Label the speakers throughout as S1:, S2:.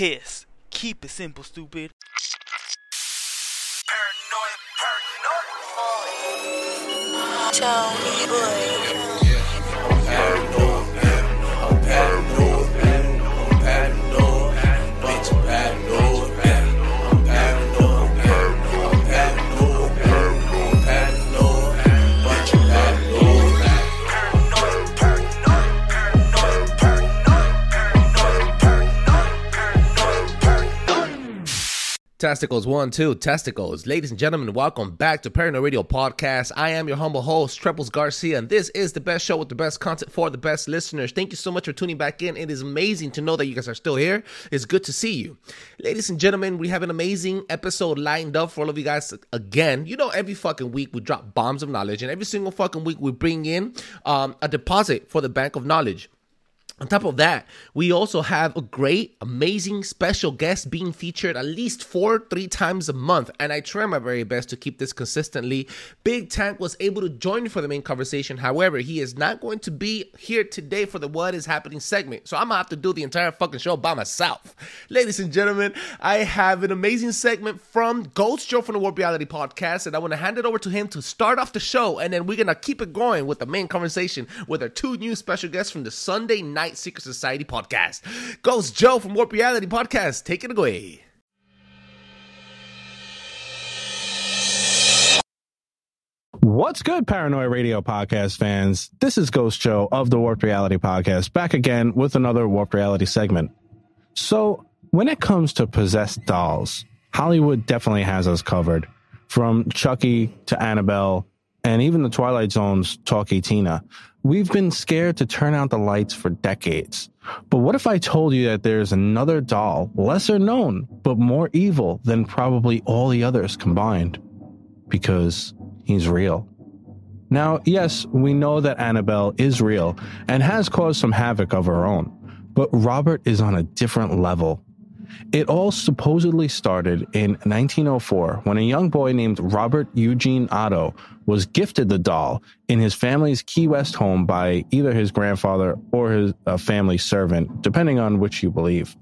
S1: kiss. Keep it simple, stupid.
S2: Tony Boy.
S3: Testicles, one, two, testicles. Ladies and gentlemen, welcome back to Paranoi Radio Podcast. I am your humble host, Trebles Garcia, and this is the best show with the best content for the best listeners. Thank you so much for tuning back in. It is amazing to know that you guys are still here. It's good to see you. Ladies and gentlemen, we have an amazing episode lined up for all of you guys again. You know, every fucking week we drop bombs of knowledge, and every single fucking week we bring in um, a deposit for the Bank of Knowledge. On top of that, we also have a great, amazing special guest being featured at least four, three times a month. And I try my very best to keep this consistently. Big Tank was able to join for the main conversation. However, he is not going to be here today for the What is Happening segment. So I'm going to have to do the entire fucking show by myself. Ladies and gentlemen, I have an amazing segment from Ghost Joe from the Warp Reality podcast. And I want to hand it over to him to start off the show. And then we're going to keep it going with the main conversation with our two new special guests from the Sunday night Secret Society podcast. Ghost Joe from Warp Reality podcast. Take it away.
S4: What's good, Paranoi Radio podcast fans? This is Ghost Joe of the Warped Reality podcast, back again with another Warped Reality segment. So, when it comes to possessed dolls, Hollywood definitely has us covered. From Chucky to Annabelle, and even the Twilight Zone's Talkie Tina. We've been scared to turn out the lights for decades. But what if I told you that there's another doll, lesser known, but more evil than probably all the others combined? Because he's real. Now, yes, we know that Annabelle is real and has caused some havoc of her own, but Robert is on a different level. It all supposedly started in 1904 when a young boy named Robert Eugene Otto was gifted the doll in his family's Key West home by either his grandfather or his uh, family servant, depending on which you believe.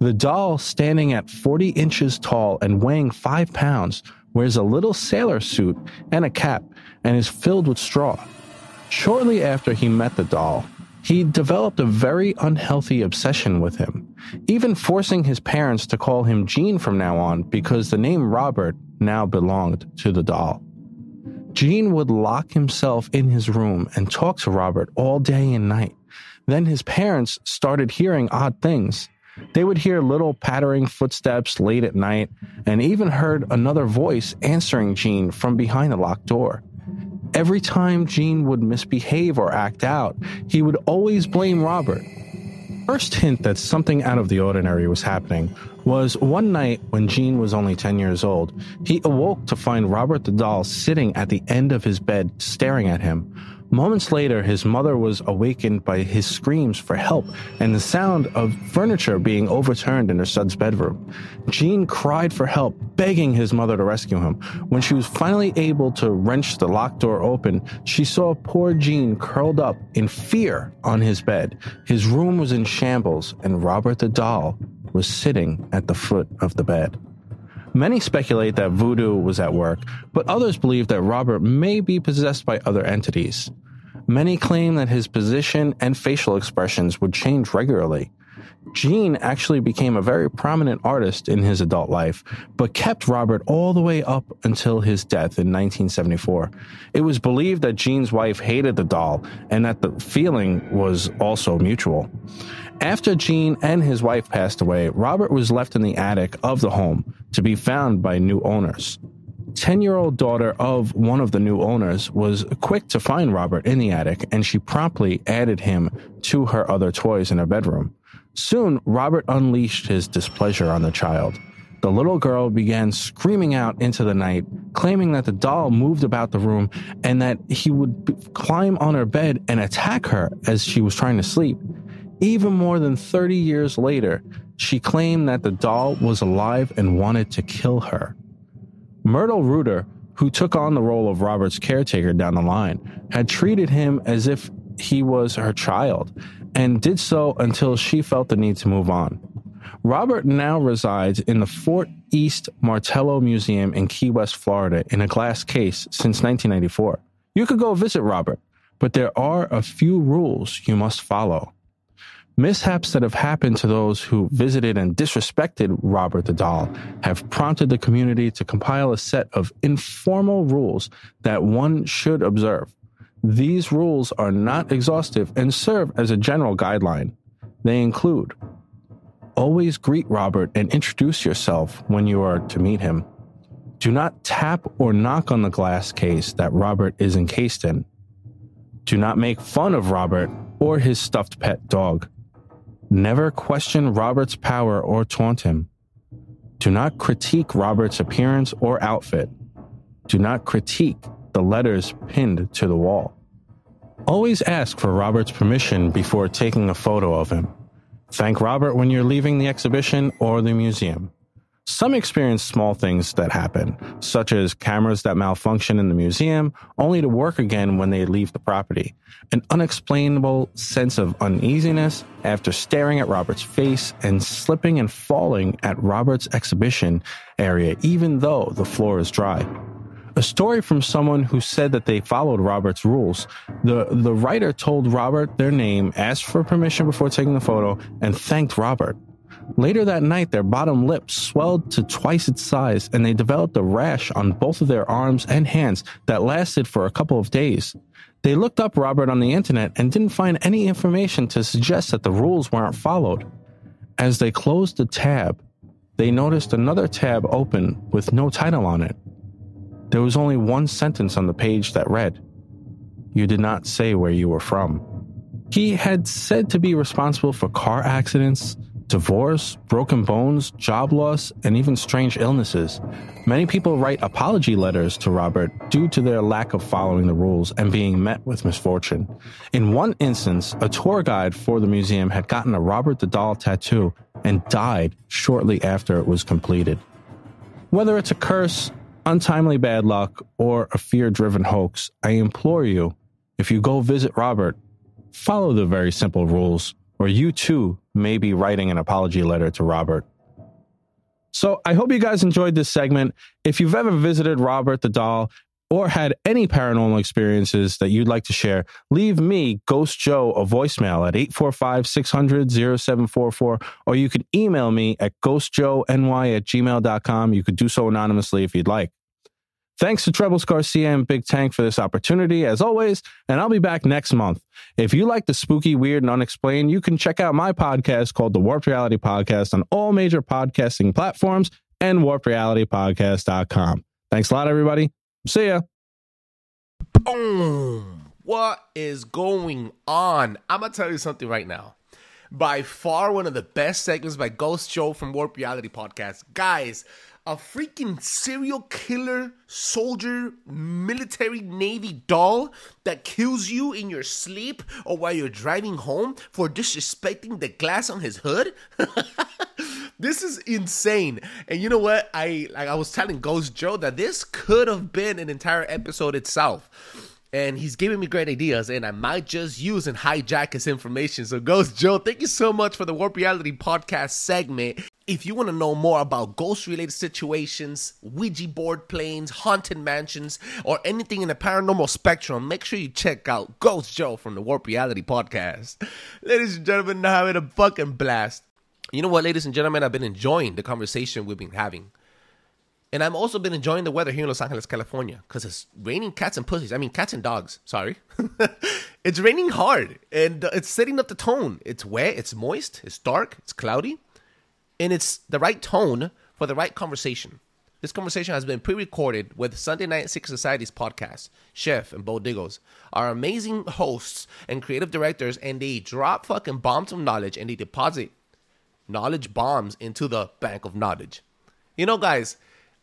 S4: The doll, standing at 40 inches tall and weighing 5 pounds, wears a little sailor suit and a cap and is filled with straw. Shortly after he met the doll, he developed a very unhealthy obsession with him, even forcing his parents to call him Gene from now on because the name Robert now belonged to the doll. Gene would lock himself in his room and talk to Robert all day and night. Then his parents started hearing odd things. They would hear little pattering footsteps late at night and even heard another voice answering Gene from behind the locked door. Every time Gene would misbehave or act out, he would always blame Robert. First hint that something out of the ordinary was happening was one night when Gene was only 10 years old. He awoke to find Robert the doll sitting at the end of his bed staring at him. Moments later, his mother was awakened by his screams for help and the sound of furniture being overturned in her son's bedroom. Gene cried for help, begging his mother to rescue him. When she was finally able to wrench the locked door open, she saw poor Gene curled up in fear on his bed. His room was in shambles, and Robert the doll was sitting at the foot of the bed. Many speculate that voodoo was at work, but others believe that Robert may be possessed by other entities. Many claim that his position and facial expressions would change regularly. Gene actually became a very prominent artist in his adult life, but kept Robert all the way up until his death in 1974. It was believed that Gene's wife hated the doll and that the feeling was also mutual. After Gene and his wife passed away, Robert was left in the attic of the home to be found by new owners. 10 year old daughter of one of the new owners was quick to find Robert in the attic and she promptly added him to her other toys in her bedroom. Soon, Robert unleashed his displeasure on the child. The little girl began screaming out into the night, claiming that the doll moved about the room and that he would b- climb on her bed and attack her as she was trying to sleep. Even more than 30 years later, she claimed that the doll was alive and wanted to kill her. Myrtle Reuter, who took on the role of Robert's caretaker down the line, had treated him as if he was her child and did so until she felt the need to move on. Robert now resides in the Fort East Martello Museum in Key West, Florida, in a glass case since 1994. You could go visit Robert, but there are a few rules you must follow. Mishaps that have happened to those who visited and disrespected Robert the Doll have prompted the community to compile a set of informal rules that one should observe. These rules are not exhaustive and serve as a general guideline. They include always greet Robert and introduce yourself when you are to meet him. Do not tap or knock on the glass case that Robert is encased in. Do not make fun of Robert or his stuffed pet dog. Never question Robert's power or taunt him. Do not critique Robert's appearance or outfit. Do not critique the letters pinned to the wall. Always ask for Robert's permission before taking a photo of him. Thank Robert when you're leaving the exhibition or the museum. Some experience small things that happen, such as cameras that malfunction in the museum, only to work again when they leave the property. An unexplainable sense of uneasiness after staring at Robert's face and slipping and falling at Robert's exhibition area, even though the floor is dry. A story from someone who said that they followed Robert's rules. The, the writer told Robert their name, asked for permission before taking the photo, and thanked Robert. Later that night, their bottom lip swelled to twice its size, and they developed a rash on both of their arms and hands that lasted for a couple of days. They looked up Robert on the internet and didn't find any information to suggest that the rules weren't followed. As they closed the tab, they noticed another tab open with no title on it. There was only one sentence on the page that read, You did not say where you were from. He had said to be responsible for car accidents, divorce, broken bones, job loss, and even strange illnesses. Many people write apology letters to Robert due to their lack of following the rules and being met with misfortune. In one instance, a tour guide for the museum had gotten a Robert the Doll tattoo and died shortly after it was completed. Whether it's a curse, untimely bad luck, or a fear driven hoax, I implore you, if you go visit Robert, follow the very simple rules or you too may be writing an apology letter to Robert. So I hope you guys enjoyed this segment. If you've ever visited Robert the Doll or had any paranormal experiences that you'd like to share, leave me, Ghost Joe, a voicemail at 845 600 0744, or you could email me at ghostjoeny at gmail.com. You could do so anonymously if you'd like. Thanks to Trebles Garcia and Big Tank for this opportunity, as always, and I'll be back next month. If you like the spooky, weird, and unexplained, you can check out my podcast called The Warped Reality Podcast on all major podcasting platforms and warprealitypodcast.com. Thanks a lot, everybody. See ya.
S3: Boom. What is going on? I'm going to tell you something right now. By far, one of the best segments by Ghost Joe from Warp Reality Podcast. Guys, a freaking serial killer soldier military navy doll that kills you in your sleep or while you're driving home for disrespecting the glass on his hood? This is insane. And you know what? I like i was telling ghost joe that this could have been an entire episode itself and he's giving me great ideas and i might just use and hijack his information so ghost joe thank you so much for the warp reality podcast segment if you want to know more about ghost related situations, Ouija board planes, haunted mansions, or anything in the paranormal spectrum, make sure you check out Ghost Joe from the Warp Reality Podcast. Ladies and gentlemen, now having a fucking blast. You know what, ladies and gentlemen, I've been enjoying the conversation we've been having. And I've also been enjoying the weather here in Los Angeles, California, because it's raining cats and pussies. I mean, cats and dogs. Sorry. it's raining hard, and uh, it's setting up the tone. It's wet, it's moist, it's dark, it's cloudy and it's the right tone for the right conversation. This conversation has been pre-recorded with Sunday Night Secret Society's podcast, Chef and Beau Diggles, our amazing hosts and creative directors, and they drop fucking bombs of knowledge and they deposit knowledge bombs into the bank of knowledge. You know, guys,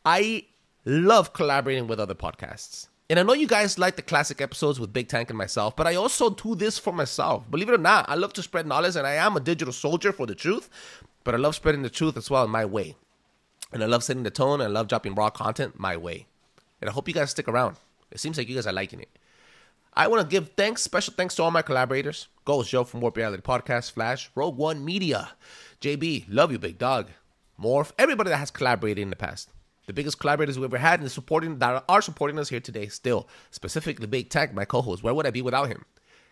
S3: I love collaborating with other podcasts. And I know you guys like the classic episodes with Big Tank and myself, but I also do this for myself. Believe it or not, I love to spread knowledge and I am a digital soldier for the truth but I love spreading the truth as well in my way. And I love setting the tone. And I love dropping raw content my way. And I hope you guys stick around. It seems like you guys are liking it. I want to give thanks, special thanks to all my collaborators. Ghost Joe from Warp Reality Podcast, Flash, Rogue One Media, JB, love you, big dog. Morph, everybody that has collaborated in the past. The biggest collaborators we ever had and supporting that are supporting us here today still. Specifically Big Tank, my co-host. Where would I be without him?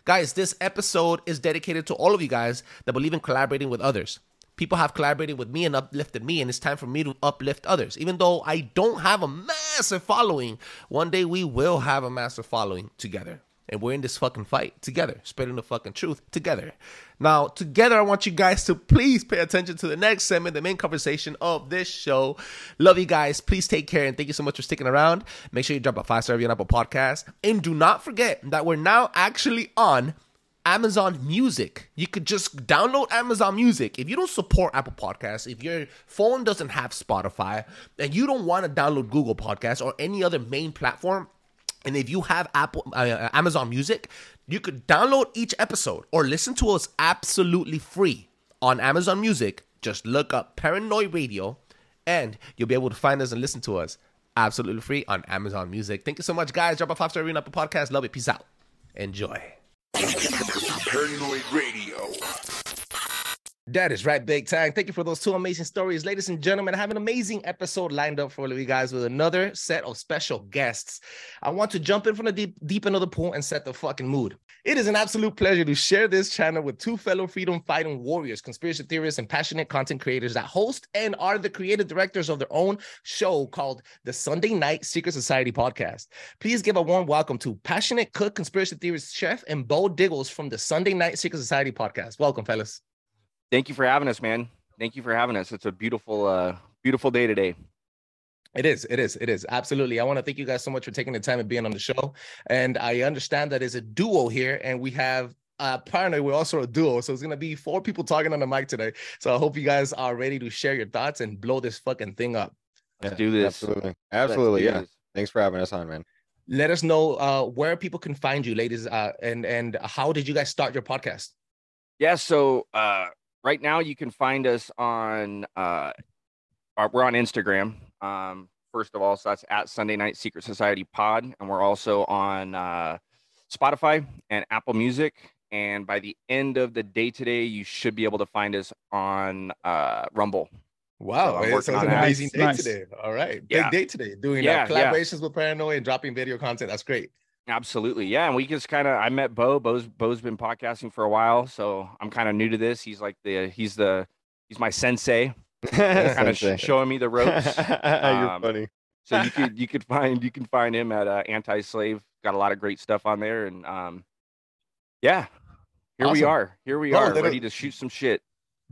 S3: Guys, this episode is dedicated to all of you guys that believe in collaborating with others. People have collaborated with me and uplifted me, and it's time for me to uplift others. Even though I don't have a massive following, one day we will have a massive following together. And we're in this fucking fight together, spreading the fucking truth together. Now, together, I want you guys to please pay attention to the next segment, the main conversation of this show. Love you guys. Please take care and thank you so much for sticking around. Make sure you drop a five star review on Apple Podcast. And do not forget that we're now actually on Amazon Music. You could just download Amazon Music. If you don't support Apple Podcasts, if your phone doesn't have Spotify, and you don't want to download Google Podcasts or any other main platform, and if you have Apple uh, Amazon Music, you could download each episode or listen to us absolutely free on Amazon Music. Just look up Paranoi Radio and you'll be able to find us and listen to us absolutely free on Amazon Music. Thank you so much, guys. Drop a five star review on Apple Podcast. Love it. Peace out. Enjoy.
S1: Paranoi Radio.
S3: That is right, Big Time. Thank you for those two amazing stories. Ladies and gentlemen, I have an amazing episode lined up for you guys with another set of special guests. I want to jump in from the deep, deep into the pool and set the fucking mood. It is an absolute pleasure to share this channel with two fellow freedom fighting warriors, conspiracy theorists, and passionate content creators that host and are the creative directors of their own show called the Sunday Night Secret Society podcast. Please give a warm welcome to passionate cook, conspiracy theorist chef, and Beau Diggles from the Sunday Night Secret Society podcast. Welcome, fellas.
S2: Thank you for having us, man. Thank you for having us. It's a beautiful, uh, beautiful day today.
S3: It is. It is. It is. Absolutely. I want to thank you guys so much for taking the time and being on the show. And I understand that it's a duo here, and we have uh partner. We're also a duo, so it's gonna be four people talking on the mic today. So I hope you guys are ready to share your thoughts and blow this fucking thing up.
S2: Let's do this.
S5: Absolutely. Absolutely. Yeah.
S2: this.
S5: Thanks for having us on, man.
S3: Let us know uh where people can find you, ladies. Uh, and and how did you guys start your podcast?
S2: Yeah. So uh, right now you can find us on. Uh, our- we're on Instagram. Um, first of all, so that's at Sunday Night Secret Society Pod, and we're also on uh, Spotify and Apple Music. And by the end of the day today, you should be able to find us on uh, Rumble.
S3: Wow,
S2: I'm
S3: it
S2: working
S3: an
S2: that.
S3: amazing day
S6: Nice.
S3: today. All right, big
S2: Yeah.
S3: day today. Doing
S2: Yeah,
S3: uh,
S2: yeah.
S3: collaborations with Paranoi and dropping video content. That's great.
S2: Absolutely, yeah. And we just kind of I met Beau. Beau's Beau's been podcasting for a while, so I'm kind of new to this. He's like the he's the he's my sensei, kind of
S5: Sensei.
S2: showing me the ropes.
S5: You're
S2: Um,
S5: funny.
S2: so you could you could find you can find him at uh, Anti-Slave. Got a lot of great stuff on there, and um, yeah, here we are. Here we
S3: Beau,
S2: are, ready to shoot some shit.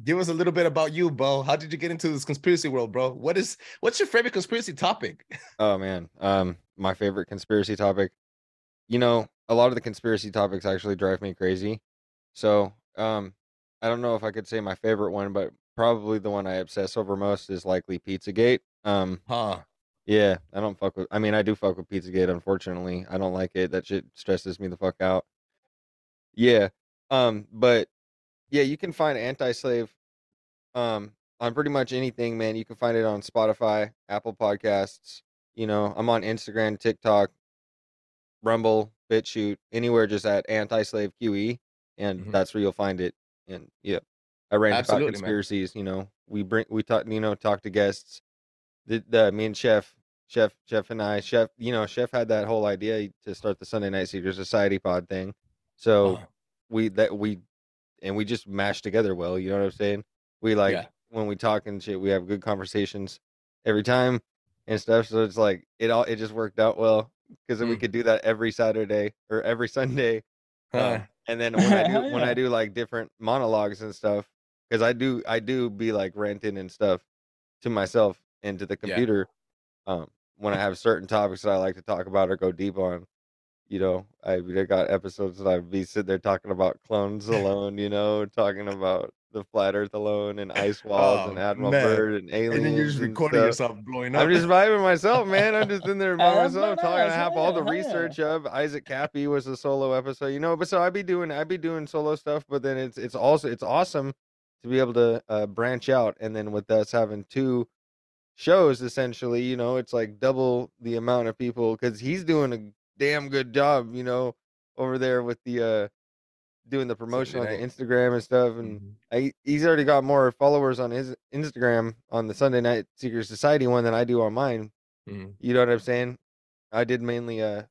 S3: Give us a little bit about you, Beau. How did you get into this conspiracy world, bro? What is what's your favorite conspiracy topic?
S5: Oh man. Um, my favorite conspiracy topic. You know, a lot of the conspiracy topics actually drive me crazy. So, um, I don't know if I could say my favorite one, but probably the one I obsess over most is likely Pizzagate. Um,
S3: Huh?
S5: yeah, I don't fuck with. I mean, I do fuck with Pizzagate. Unfortunately, I don't like it. That shit stresses me the fuck out. Yeah. Um, but yeah, you can find anti-slave um on pretty much anything, man. You can find it on Spotify, Apple Podcasts. You know, I'm on Instagram, TikTok, Rumble, BitChute, anywhere just at anti-slave QE, and
S3: Mhm.
S5: that's where you'll find it. And yeah, I
S3: Absolutely,
S5: about
S3: man.
S5: conspiracies. You know, we bring we talk, you know, talk to guests. The, the me and Chef, Chef, Chef, and I, Chef, you know, Chef had that whole idea to start the Sunday Night Secret Society pod thing. So
S3: Huh.
S5: we that we and we just mash together well. You know what I'm saying? We like
S3: Yeah.
S5: when we talk and shit, we have good conversations every time and stuff. So it's like it all it just worked out well because then we
S3: Mm.
S5: could do that every Saturday or every Sunday.
S3: Huh.
S5: Um, and then when I do
S6: Hell
S5: when. I do like different monologues and stuff, because I do I do be like ranting and stuff to myself and to the
S3: Yeah.
S5: computer. Um, when I have certain topics that I like to talk about or go deep on, you know, I I got episodes that I'd be sitting there talking about clones alone, you know, talking about the flat Earth alone and ice walls and
S3: Oh,
S5: Admiral
S3: man.
S5: Byrd and aliens.
S3: and then you're just recording
S5: stuff.
S3: yourself blowing up.
S5: I'm just vibing myself, man. I'm just in there by myself talking. I have all the research of Isaac Kappy was a solo episode, you know. But so I'd be doing, I'd be doing solo stuff. But then it's it's also it's awesome to be able to uh, branch out, and then with us having two shows, essentially, you know, it's like double the amount of people because he's doing a damn good job, you know, over there with the uh doing the promotion on the. Instagram and stuff, and
S3: Mhm.
S5: I, he's already got more followers on his Instagram on the Sunday Night Secret Society one than I do on mine.
S3: Mhm.
S5: You know what I'm saying? I did mainly uh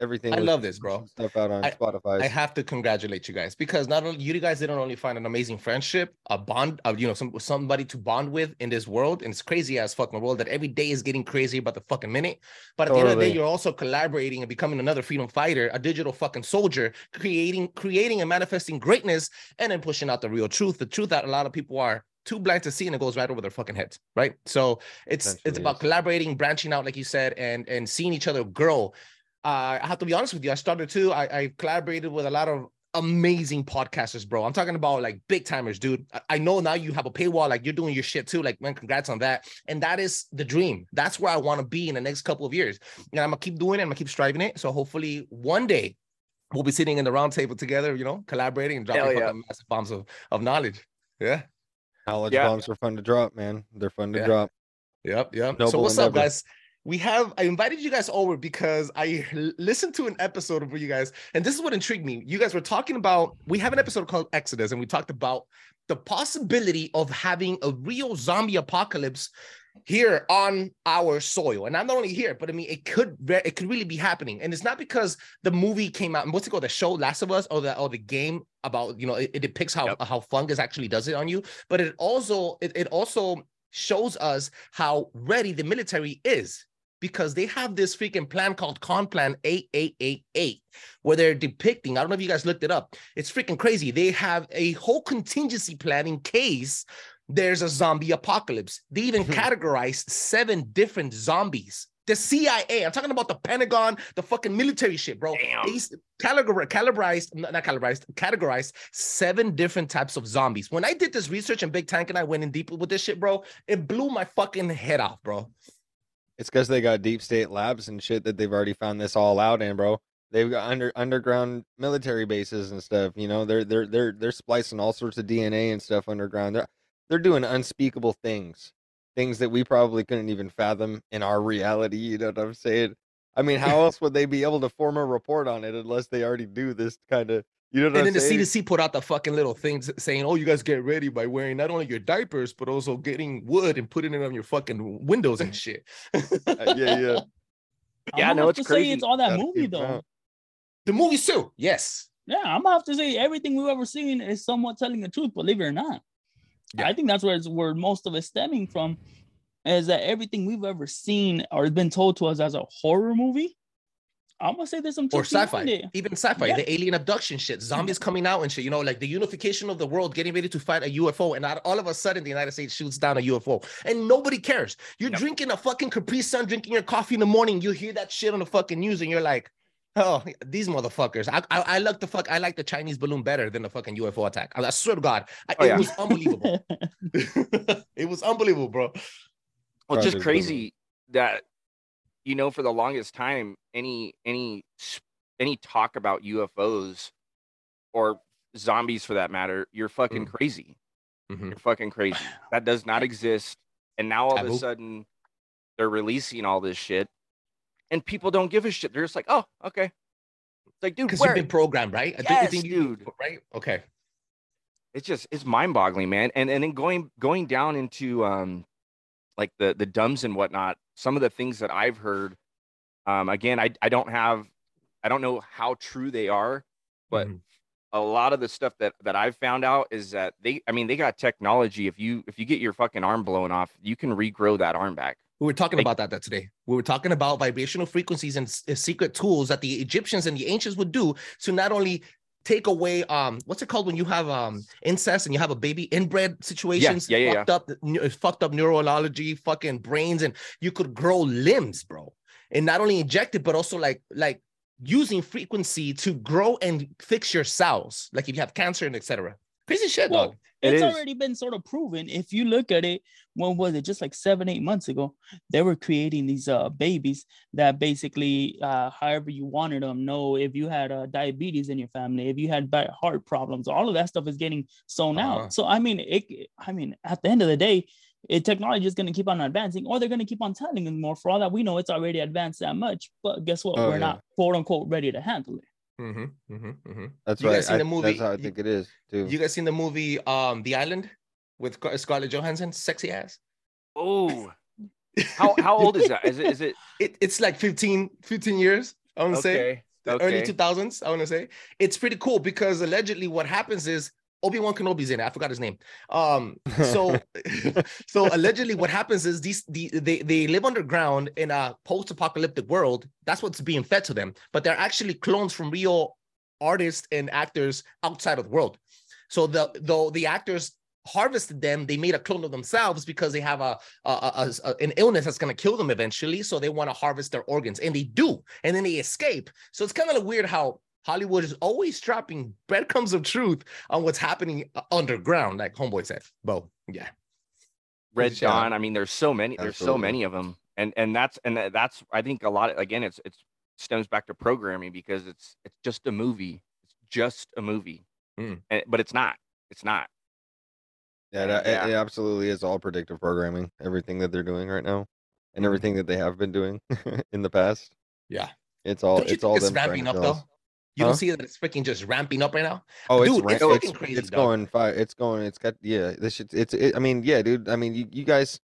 S5: everything.
S3: I love this, bro.
S5: Stuff out on
S3: I-
S5: Spotify.
S3: I have to congratulate you guys because not only you guys didn't only find an amazing friendship, a bond of you know some somebody to bond with in this world, and it's crazy as fucking world that every day is getting crazy about the fucking minute. But at the end of the day, you're also collaborating and becoming another freedom fighter, a digital fucking soldier, creating, creating and manifesting greatness, and then pushing out the real truth, the truth that a lot of people are too blind to see, and it goes right over their fucking heads, right? So it's it's about collaborating, branching out, like you said, and and seeing each other grow uh, I have to be honest with you. I started too. I, I collaborated with a lot of amazing podcasters, bro. I'm talking about like big timers, dude. I, I know now you have a paywall, like you're doing your shit too. Like, man, congrats on that. And that is the dream. That's where I want to be in the next couple of years. And I'm gonna keep doing it. I'm gonna keep striving it. So hopefully one day we'll be sitting in the round table together, you know, collaborating and dropping
S2: yeah.
S3: massive bombs of, of knowledge. Yeah.
S5: Knowledge
S2: Yeah.
S5: bombs are fun to drop, man. They're fun to
S3: Yeah.
S5: drop.
S3: Yep, yep. so
S5: Noble
S3: what's up, guys? We have I invited you guys over because i listened to an episode of you guys, and this is what intrigued me. You guys were talking about we have an episode called Exodus, and we talked about the possibility of having a real zombie apocalypse here on our soil. And I'm not only here, but I mean it could it could really be happening. And it's not because the movie came out, what's it called? The show Last of Us or the or the game about you know it, it depicts how
S2: Yep.
S3: how fungus actually does it on you, but it also it, it also shows us how ready the military is because they have this freaking plan called Con Plan 8888, where they're depicting. I don't know if you guys looked it up. It's freaking crazy. They have a whole contingency plan in case there's a zombie apocalypse. They even hmm. categorized seven different zombies. The CIA, I'm talking about the Pentagon, the fucking military shit, bro.
S2: Damn.
S3: They caliber, calibrized, not not calibrized, categorized seven different types of zombies. When I did this research and Big Tank and I went in deep with this shit, bro, it blew my fucking head off, bro.
S5: It's because they got deep state labs and shit that they've already found this all out in, bro. They've got under underground military bases and stuff. You know, they're they're they're they're splicing all sorts of DNA and stuff underground. They're they're doing unspeakable things, things that we probably couldn't even fathom in our reality. You know what I'm saying? I mean, how else would they be able to form a report on it unless they already do this kind of? You know what
S3: And
S5: I'm
S3: then the
S5: saying?
S3: CDC put out the fucking little things saying, "Oh, you guys get ready by wearing not only your diapers but also getting wood and putting it on your fucking windows and shit."
S5: Uh, yeah, yeah.
S2: Yeah,
S6: I'm
S2: no,
S6: gonna have
S2: it's
S6: to
S2: crazy.
S6: say it's all that
S5: Gotta
S6: movie though.
S5: out.
S3: the movie too. Yes.
S6: Yeah, I'm gonna have to say everything we've ever seen is somewhat telling the truth, believe it or not.
S3: Yeah.
S6: I think that's where it's, where most of it's stemming from, is that everything we've ever seen or been told to us as a horror movie. I'm gonna say there's some
S3: Or
S6: truth behind
S3: sci-fi, even sci-fi,
S6: Yeah.
S3: the alien abduction shit, zombies coming out and shit. You know, like the unification of the world, getting ready to fight a UFO, and all of a sudden the United States shoots down a UFO, and nobody cares. You're
S2: Yep.
S3: drinking a fucking Capri Sun, drinking your coffee in the morning. You hear that shit on the fucking news, and you're like, "Oh, these motherfuckers!" I I, I like the fuck. I like the Chinese balloon better than the fucking UFO attack. I, I swear to God, I,
S2: Oh,
S3: it
S2: yeah.
S3: was unbelievable. it was unbelievable, bro.
S2: Well, it's just crazy that you know for the longest time any any any talk about UFOs or zombies for that matter, you're fucking
S3: Mm.
S2: crazy.
S3: Mhm.
S2: You're fucking crazy. That does not exist. And now all of a sudden they're releasing all this shit and people don't give a shit. They're just like, "Oh, okay." It's like, dude,
S3: Because you've been programmed, right? I
S2: Yes,
S3: think you-
S2: dude.
S3: Right? Okay.
S2: it's just it's mind-boggling man and and then going going down into um like the the dumbs and whatnot some of the things that i've heard um again i i don't have i don't know how true they are but
S3: Mhm.
S2: a lot of the stuff that that i've found out is that they i mean they got technology if you if you get your fucking arm blown off you can regrow that arm back
S3: We were talking
S2: Like-
S3: about that, that today. We were talking about vibrational frequencies and uh, secret tools that the Egyptians and the ancients would do to not only take away um what's it called when you have um incest and you have a baby inbred situations
S2: yeah, yeah, yeah,
S3: fucked up fucked up neurology fucking brains and you could grow limbs bro. And not only inject it but also like like using frequency to grow and fix your cells like if you have cancer and etc crazy shit
S6: Well,
S3: dog
S2: It
S6: it's
S2: is.
S6: already been sort of proven. If you look at it, when was it? Just like seven, eight months ago, they were creating these uh babies that basically, uh, however you wanted them. Know if you had uh, diabetes in your family, if you had bad heart problems, all of that stuff is getting sewn
S3: Uh-huh.
S6: out. So I mean, it. I mean, at the end of the day, it, technology is going to keep on advancing, or they're going to keep on telling us more. For all that we know, it's already advanced that much. But guess what?
S5: Oh,
S6: we're
S5: yeah.
S6: not quote unquote ready to handle it.
S3: Mm-hmm, mm-hmm, mm-hmm.
S5: That's
S3: You
S5: right.
S3: guys seen
S5: I-
S3: the movie?
S5: That's how I
S3: You-
S5: think it is too.
S3: You guys seen the movie um The Island with Scarlett Johansson, sexy ass?
S2: Oh, how how old is that? Is it is it
S3: It, it's like 15, 15 years, I want to say.
S2: okay?
S3: early 2000s, I want to say. It's pretty cool because allegedly what happens is Obi-Wan Kenobi's in it. I forgot his name. Um, so so allegedly what happens is these the, they they live underground in a post-apocalyptic world. That's what's being fed to them, but they're actually clones from real artists and actors outside of the world. So the though the actors harvested them, they made a clone of themselves because they have a, a, a- a- an illness that's going to kill them eventually. So they want to harvest their organs, and they do, and then they escape. So it's kind of weird how Hollywood is always dropping breadcrumbs of truth on what's happening underground, like Homeboy said. Beau, yeah,
S2: Red
S3: Shout out.
S2: Dawn. I mean, there's so many. There's so many of them, and and that's and that's I think a lot. Of, again, it's it's stems back to programming because it's it's just a movie. It's just a movie,
S3: Mm.
S2: And- but it's not. It's not.
S5: Yeah, it,
S2: yeah.
S5: it absolutely is all predictive programming. Everything that they're doing right now, and everything that they have been doing in the past.
S3: Yeah.
S5: it's all it's all
S3: it's
S5: them
S3: ramping up though?
S5: Us.
S3: You
S5: Huh?
S3: don't see that it's freaking just ramping up right now.
S5: Oh, it's
S3: Dude,
S5: ran-
S3: it's
S5: it's,
S3: crazy,
S5: It's
S3: dog.
S5: going fire. It's going. It's got yeah. This shit. It's. It, I mean, yeah, dude. I mean, you, you guys.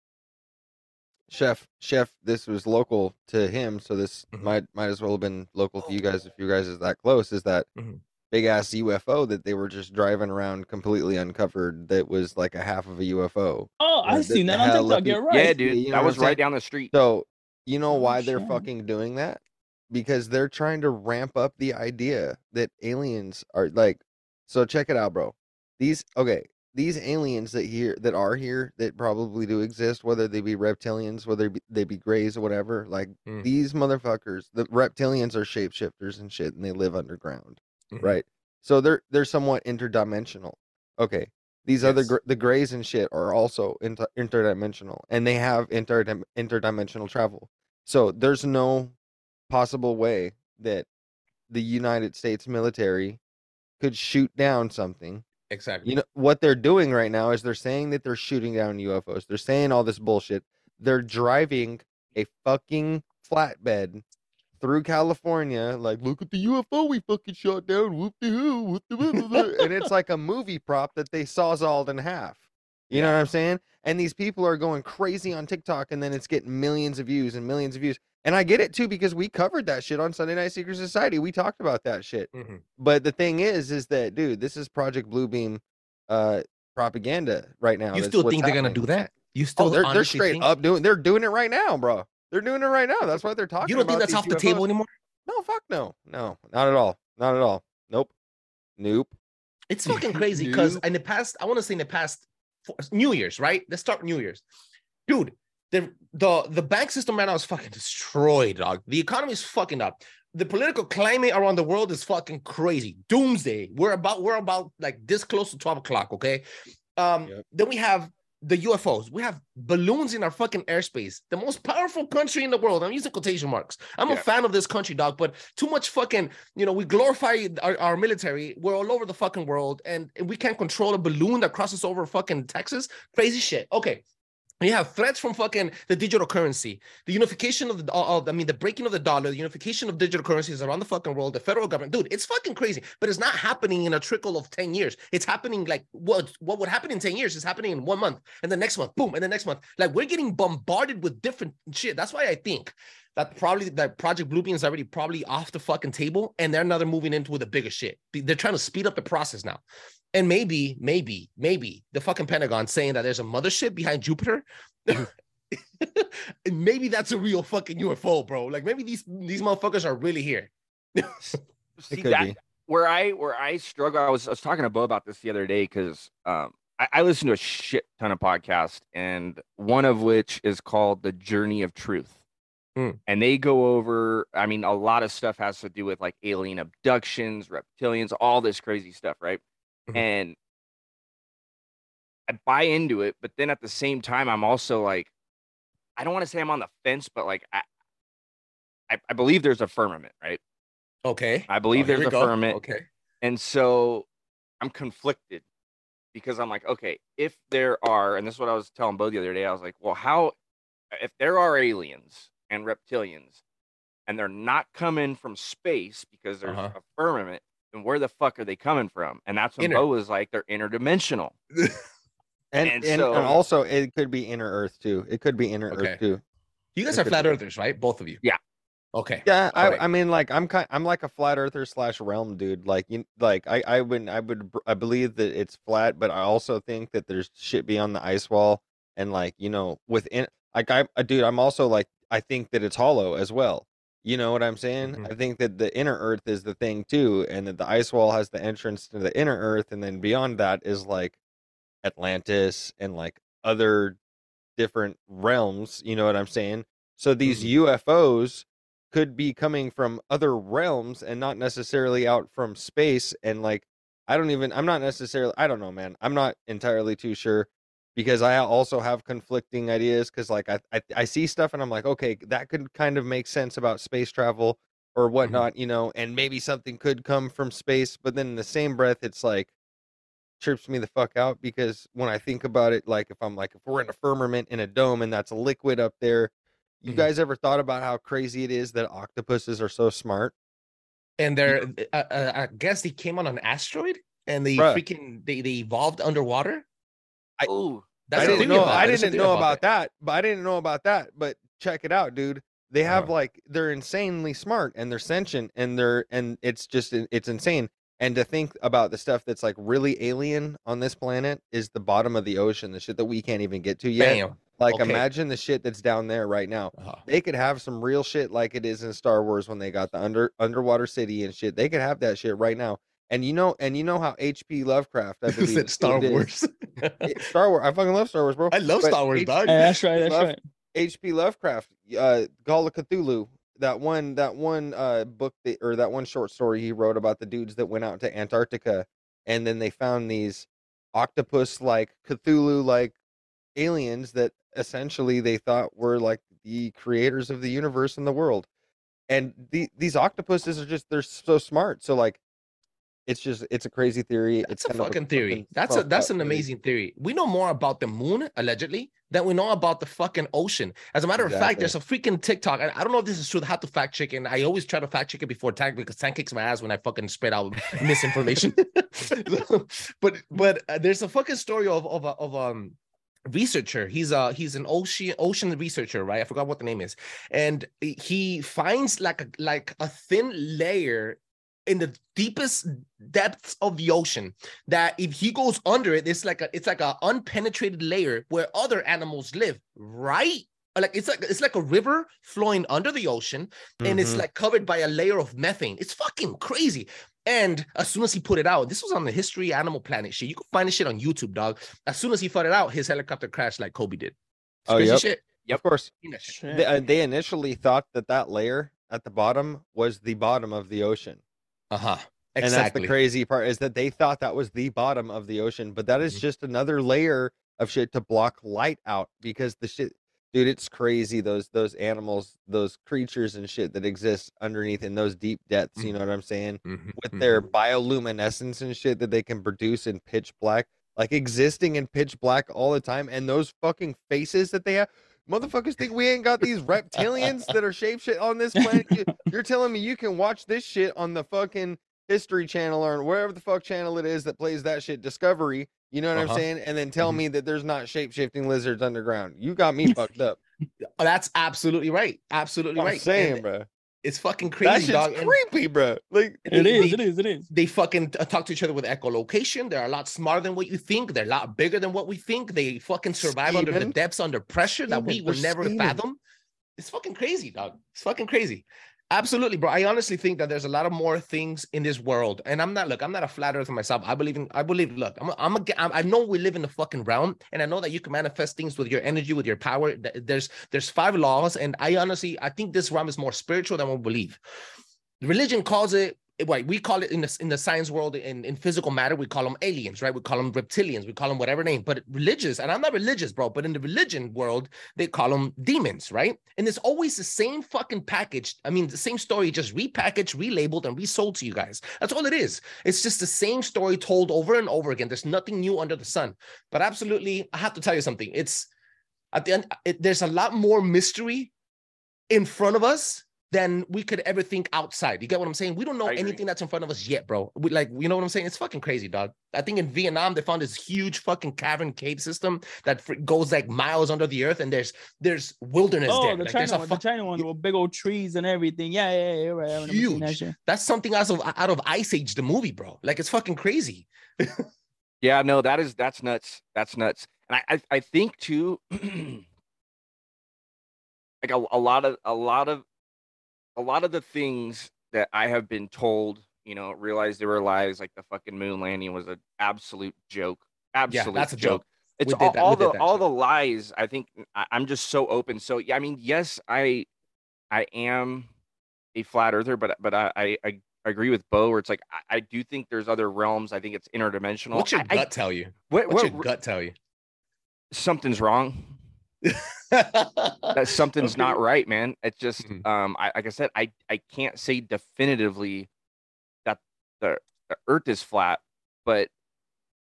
S5: Chef, chef. This was local to him, so this
S3: Mhm.
S5: might might as well have been local to you guys if you guys is that close. Is that
S3: Mhm.
S5: big ass UFO that they were just driving around completely uncovered? That was like a half of a UFO.
S6: Oh, I
S5: the-
S6: seen
S5: the
S6: that on TikTok. You're right.
S2: Yeah,
S5: Yeah,
S2: dude.
S5: you know
S2: that was right down the street.
S5: So you know
S6: Oh,
S5: why they're
S6: shit.
S5: fucking doing that? Because they're trying to ramp up the idea that aliens are like. So check it out, bro. These okay, these aliens that here that are here that probably do exist, whether they be reptilians, whether be, they be grays or whatever. Like
S3: Mm.
S5: these motherfuckers, the reptilians are shapeshifters and shit, and they live underground,
S3: Mhm.
S5: right? So they're they're somewhat interdimensional. Okay, these other
S3: Yes.
S5: gr- the grays and shit are also inter- interdimensional, and they have inter interdimensional travel. So there's no possible way that the United States military could shoot down something.
S3: Exactly.
S5: You know what they're doing right now is they're saying that they're shooting down UFOs. They're saying all this bullshit. They're driving a fucking flatbed through California, like, look at the UFO we fucking shot down. Whoop de hoo, whoop de whoop de whoop," and it's like a movie prop that they sawzalled in half. You know what I'm saying? And these people are going crazy on TikTok, and then it's getting millions of views and millions of views. And I get it too because we covered that shit on Sunday Night Secret Society. We talked about that shit.
S3: Mhm.
S5: But the thing is, is that dude, this is Project Bluebeam uh propaganda right now.
S3: You
S5: That's
S3: still think they're gonna do that? You still
S5: Oh, they're they're straight
S3: think-
S5: up doing. They're doing it right now, bro. They're doing it right now. That's why they're talking.
S3: You don't think that's off the table anymore?
S5: No, fuck no, no, not at all, not at all. Nope, nope.
S3: It's fucking crazy because
S2: Nope.
S3: in the past, I want to say in the past four, New Year's, right? Let's start New Year's, dude. The the the bank system right now is fucking destroyed, dog. The economy is fucking up. The political climate around the world is fucking crazy. Doomsday. We're about we're about like this close to twelve o'clock. Okay. Um.
S5: Yep.
S3: Then we have the UFOs. We have balloons in our fucking airspace. The most powerful country in the world. I'm using quotation marks. I'm a fan of this country, dog, but too much fucking, you know, we glorify our, our military. We're all over the fucking world and we can't control a balloon that crosses over fucking Texas. Crazy shit. Okay. We have threats from fucking the digital currency, the unification of the, uh, of, I mean, the breaking of the dollar, the unification of digital currencies around the fucking world, the federal government, dude, it's fucking crazy. But it's not happening in a trickle of ten years. It's happening like what what would happen in ten years is happening in one month, and the next month, boom, and the next month. Like we're getting bombarded with different shit. That's why I think that probably that Project Bluebeam is already probably off the fucking table, and they're now they're moving into with the bigger shit. They're trying to speed up the process now. And maybe, maybe, maybe the fucking Pentagon saying that there's a mothership behind Jupiter. and maybe that's a real fucking UFO, bro. Like maybe these these motherfuckers are really here.
S2: See that
S5: be.
S2: where I where I struggle. I was I was talking to Beau about this the other day because um I, I listen to a shit ton of podcasts, and one of which is called The Journey of Truth.
S3: Hmm.
S2: And they go over, I mean, a lot of stuff has to do with like alien abductions, reptilians, all this crazy stuff, right?
S3: Mhm.
S2: And I buy into it, but then at the same time, I'm also like, I don't want to say I'm on the fence, but like I, I, I believe there's a firmament, right?
S3: Okay.
S2: I believe
S3: Oh,
S2: there's a
S3: go.
S2: firmament.
S3: Okay.
S2: And so I'm conflicted because I'm like, okay, if there are, and this is what I was telling Beau the other day, I was like, well, how, if there are aliens and reptilians, and they're not coming from space because there's
S3: Uh-huh.
S2: a firmament, And where the fuck are they coming from? And that's when
S3: Inner.
S2: Beau was like, they're interdimensional.
S5: and
S2: And
S5: and, and, also it could be inner Earth too. It could be inner
S3: Okay.
S5: Earth too.
S3: You guys
S5: It
S3: are flat
S5: be.
S3: earthers, right? Both of you.
S2: Yeah.
S3: Okay.
S5: Yeah, I,
S3: Alright.
S5: I mean, like I'm kind, I'm like a flat earther slash realm dude. Like you, like I, I would, I would, I believe that it's flat, but I also think that there's shit beyond the ice wall, and like you know, within, like I, I dude, I'm also like, I think that it's hollow as well. You know what I'm saying?
S3: Mhm.
S5: I think that the inner Earth is the thing too, and that the ice wall has the entrance to the inner Earth, and then beyond that is like Atlantis and like other different realms. You know what I'm saying? So these UFOs could be coming from other realms and not necessarily out from space. And like, I don't even, I'm not necessarily, I don't know, man. I'm not entirely too sure because I also have conflicting ideas. Cause like, I, I, I see stuff and I'm like, okay, that could kind of make sense about space travel or whatnot, you know, and maybe something could come from space. But then in the same breath, it's like, trips me the fuck out because when I think about it, like if I'm like, if we're in a firmament in a dome and that's a liquid up there, you
S3: Mhm.
S5: guys ever thought about how crazy it is that octopuses are so smart?
S3: And they're, uh, uh, I guess they came on an asteroid and they
S5: Bruh.
S3: freaking they, they evolved underwater.
S5: I-
S2: Ooh,
S3: That's
S5: I didn't know. I didn't know about that. but I didn't know about that. But check it out, dude. They have
S3: Uh-huh.
S5: like they're insanely smart and they're sentient and they're and it's just it's insane. And to think about the stuff that's like really alien on this planet is the bottom of the ocean, the shit that we can't even get to yet.
S3: Bam.
S5: Like
S3: Okay.
S5: imagine the shit that's down there right now.
S3: Uh-huh.
S5: They could have some real shit like it is in Star Wars when they got the under underwater city and shit. They could have that shit right now. And you know, and you know how H.P. Lovecraft, I believe,
S3: said Star Wars?
S5: it- Star Wars. I fucking love Star Wars, bro.
S3: I love
S5: But
S3: Star Wars,
S5: H-
S3: dog.
S6: Hey, that's right. That's
S5: Love-
S6: right.
S5: H.P. Lovecraft, uh, Call of Cthulhu, that one, that one uh book that, or that one short story he wrote about the dudes that went out to Antarctica, and then they found these octopus-like Cthulhu-like aliens that essentially they thought were like the creators of the universe and the world, and the, these octopuses are just they're so smart. So like, it's just it's a crazy theory.
S3: That's
S5: it's
S3: a fucking theory.
S5: fucking
S3: That's a that's an amazing theory. We know more about the moon allegedly than we know about the fucking ocean. As a matter of fact, there's a freaking TikTok, and I don't know if this is true. I have to fact check, and I always try to fact check it before Tank because Tank kicks my ass when I fucking spread out misinformation. but but uh, there's a fucking story of of a, of um researcher he's a he's an ocean ocean researcher right i forgot what the name is and he finds like a like a thin layer in the deepest depths of the ocean that if he goes under it it's like a it's like a unpenetrated layer where other animals live right like it's like it's like a river flowing under the ocean and it's
S5: Mhm.
S3: like covered by a layer of methane it's fucking crazy and as soon as he put it out, this was on the History Animal Planet shit. You can find this shit on YouTube, dog. As soon as he put it out, his helicopter crashed like Kobe did. It's
S5: Oh, yep.
S3: shit.
S5: of course.
S3: Seen that shit.
S6: Shit.
S5: They, uh, they initially thought that that layer at the bottom was the bottom of the ocean.
S3: Uh-huh.
S5: And that's the crazy part is that they thought that was the bottom of the ocean, but that is
S3: Mhm.
S5: just another layer of shit to block light out because the shit dude, it's crazy those those animals, those creatures and shit that exist underneath in those deep depths, you know what I'm saying?
S3: Mhm,
S5: With their
S3: mhm.
S5: bioluminescence and shit that they can produce in pitch black, like existing in pitch black all the time and those fucking faces that they have Motherfuckers think we ain't got these reptilians that are shapeshit on this planet. You, you're telling me you can watch this shit on the fucking History Channel or wherever the fuck channel it is that plays that shit, Discovery. You know what
S3: Uh-huh.
S5: I'm saying? And then tell
S3: Mhm.
S5: me that there's not shape shifting lizards underground. You got me fucked up.
S3: That's absolutely right. Absolutely
S5: I'm
S3: right.
S5: saying,
S3: And
S5: bro.
S3: It's fucking
S5: That
S3: crazy,
S5: shit's
S3: dog. And
S5: creepy, bro. Like,
S6: It
S3: they-
S6: is.
S3: they-
S6: It is. It is.
S3: they fucking talk to each other with echolocation. They're a lot smarter than what you think. They're a lot bigger than what we think. They fucking survive under the depths under pressure that we will never
S5: scheming.
S3: fathom. It's fucking crazy, dog. It's fucking crazy. Absolutely, bro. I honestly think that there's a lot of more things in this world, and I'm not. Look, I'm not a flat earther myself. I believe in. I believe. Look, I'm. A, I'm. A, I'm I know we live in the fucking realm, and I know that you can manifest things with your energy, with your power. There's. There's five laws, and I honestly, I think this realm is more spiritual than we believe. Religion calls it. Right, we call it in the in the science world in, in physical matter, we call them aliens, right? We call them reptilians, we call them whatever name. But religious, and I'm not religious, bro, but in the religion world, they call them demons, right? And it's always the same fucking package. I mean, the same story, just repackaged, relabeled, and resold to you guys. That's all it is. It's just the same story told over and over again. There's nothing new under the sun. But absolutely, I have to tell you something. It's at the end, it, there's a lot more mystery in front of us than we could ever think outside. You get what I'm saying? We don't know anything that's in front of us yet, bro. We, like, you know what I'm saying? It's fucking crazy, dog. I think in Vietnam they found this huge fucking cavern cave system that fr- goes like miles under the earth, and there's there's wilderness
S6: Oh,
S3: there.
S6: the
S3: Like, there's
S6: China
S3: a
S6: one,
S3: fuck-
S6: the China one with big old trees and everything. Yeah, yeah, yeah. You're right. I remember seeing that
S3: Huge. That's something out of out of Ice Age, the movie, bro. Like it's fucking crazy.
S2: Yeah, no, that is that's nuts. That's nuts. And I I, I think too like a, a lot of a lot of a lot of the things that I have been told, you know, realize they were lies, like the fucking moon landing was an absolute joke. Absolute
S3: that's a
S2: joke.
S3: joke.
S2: It's all,
S3: that-
S2: all the all the lies. I think I, I'm just so open. So yeah, I mean, yes, I I am a flat earther, but but I I, I agree with Beau where it's like I, I do think there's other realms. I think it's interdimensional.
S3: What's your
S2: I-
S3: gut tell you?
S2: what,
S3: What's
S2: what,
S3: your gut tell you?
S2: something's wrong. That something's not right, man. It's just
S3: Mhm.
S2: um I like I said, I I can't say definitively that the, the earth is flat, but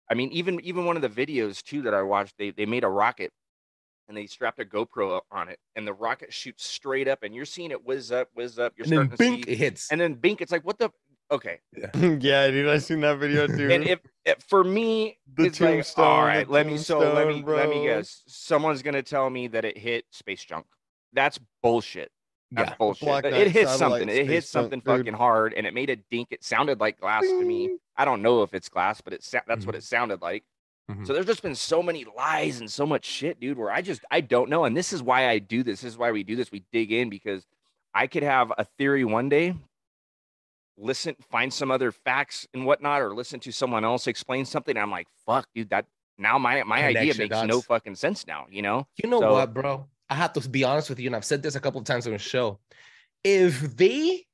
S2: I mean even even one of the videos too that I watched, they they made a rocket and they strapped a GoPro on it and the rocket shoots straight up and you're seeing it whiz up, whiz up, you're
S3: And then
S2: starting
S3: bink,
S2: to see, it
S3: hits.
S2: and then bink, it's like what the okay.
S5: yeah, dude, I seen that video too.
S2: And if, if for me,
S5: The
S2: it's like,
S5: tombstone,
S2: all
S5: the
S2: right, let me so let me
S5: tombstone,
S2: let me
S5: bro.
S2: guess. Someone's gonna tell me that it hit space junk. That's bullshit. That's
S3: Yeah.
S2: bullshit.
S5: Black
S2: It- hit something. It hit
S5: space junk,
S2: something
S5: dude.
S2: fucking hard, and it made a dink. It sounded like glass to me. I don't know if it's glass, but it sa- that's what it sounded like.
S3: Mhm.
S2: So there's just been so many lies and so much shit, dude. Where I just I don't know, and this is why I do this. This is why we do this. We dig in because I could have a theory one day, listen, find some other facts and whatnot, or listen to someone else explain something. And I'm like, fuck, dude, that now my my idea makes no fucking sense now. You know?
S3: You know
S2: So-
S3: what, bro? I have to be honest with you, and I've said this a couple of times on the show. If they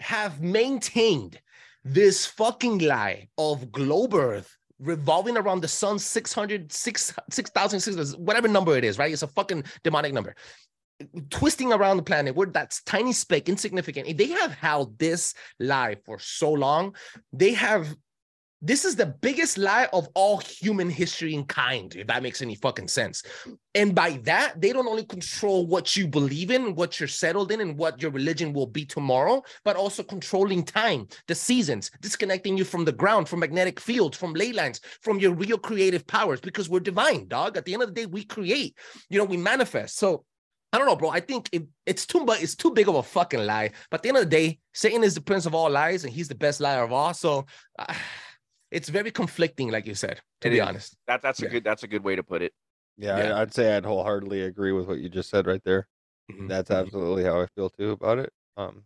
S3: have maintained this fucking lie of globe Earth revolving around the sun 600, 6 6,600, whatever number it is, right? It's a fucking demonic number. Twisting around the planet where that's tiny speck, insignificant. If they have held this lie for so long, they have this is the biggest lie of all human history and kind, if that makes any fucking sense. And by that, they don't only control what you believe in, what you're settled in, and what your religion will be tomorrow, but also controlling time, the seasons, disconnecting you from the ground, from magnetic fields, from ley lines, from your real creative powers, because we're divine, dog. At the end of the day, we create, you know, we manifest. So I don't know, bro. I think it, it's too but it's too big of a fucking lie. But at the end of the day, Satan is the prince of all lies, and he's the best liar of all. So uh, it's very conflicting, like you said. To
S2: It
S3: be
S2: is.
S3: honest,
S2: That that's a
S3: Yeah.
S2: good that's a good way to put it.
S5: yeah,
S3: Yeah.
S5: I, I'd say I'd wholeheartedly agree with what you just said right there.
S3: Mhm.
S5: That's
S3: Mhm.
S5: absolutely how I feel too about it. Um,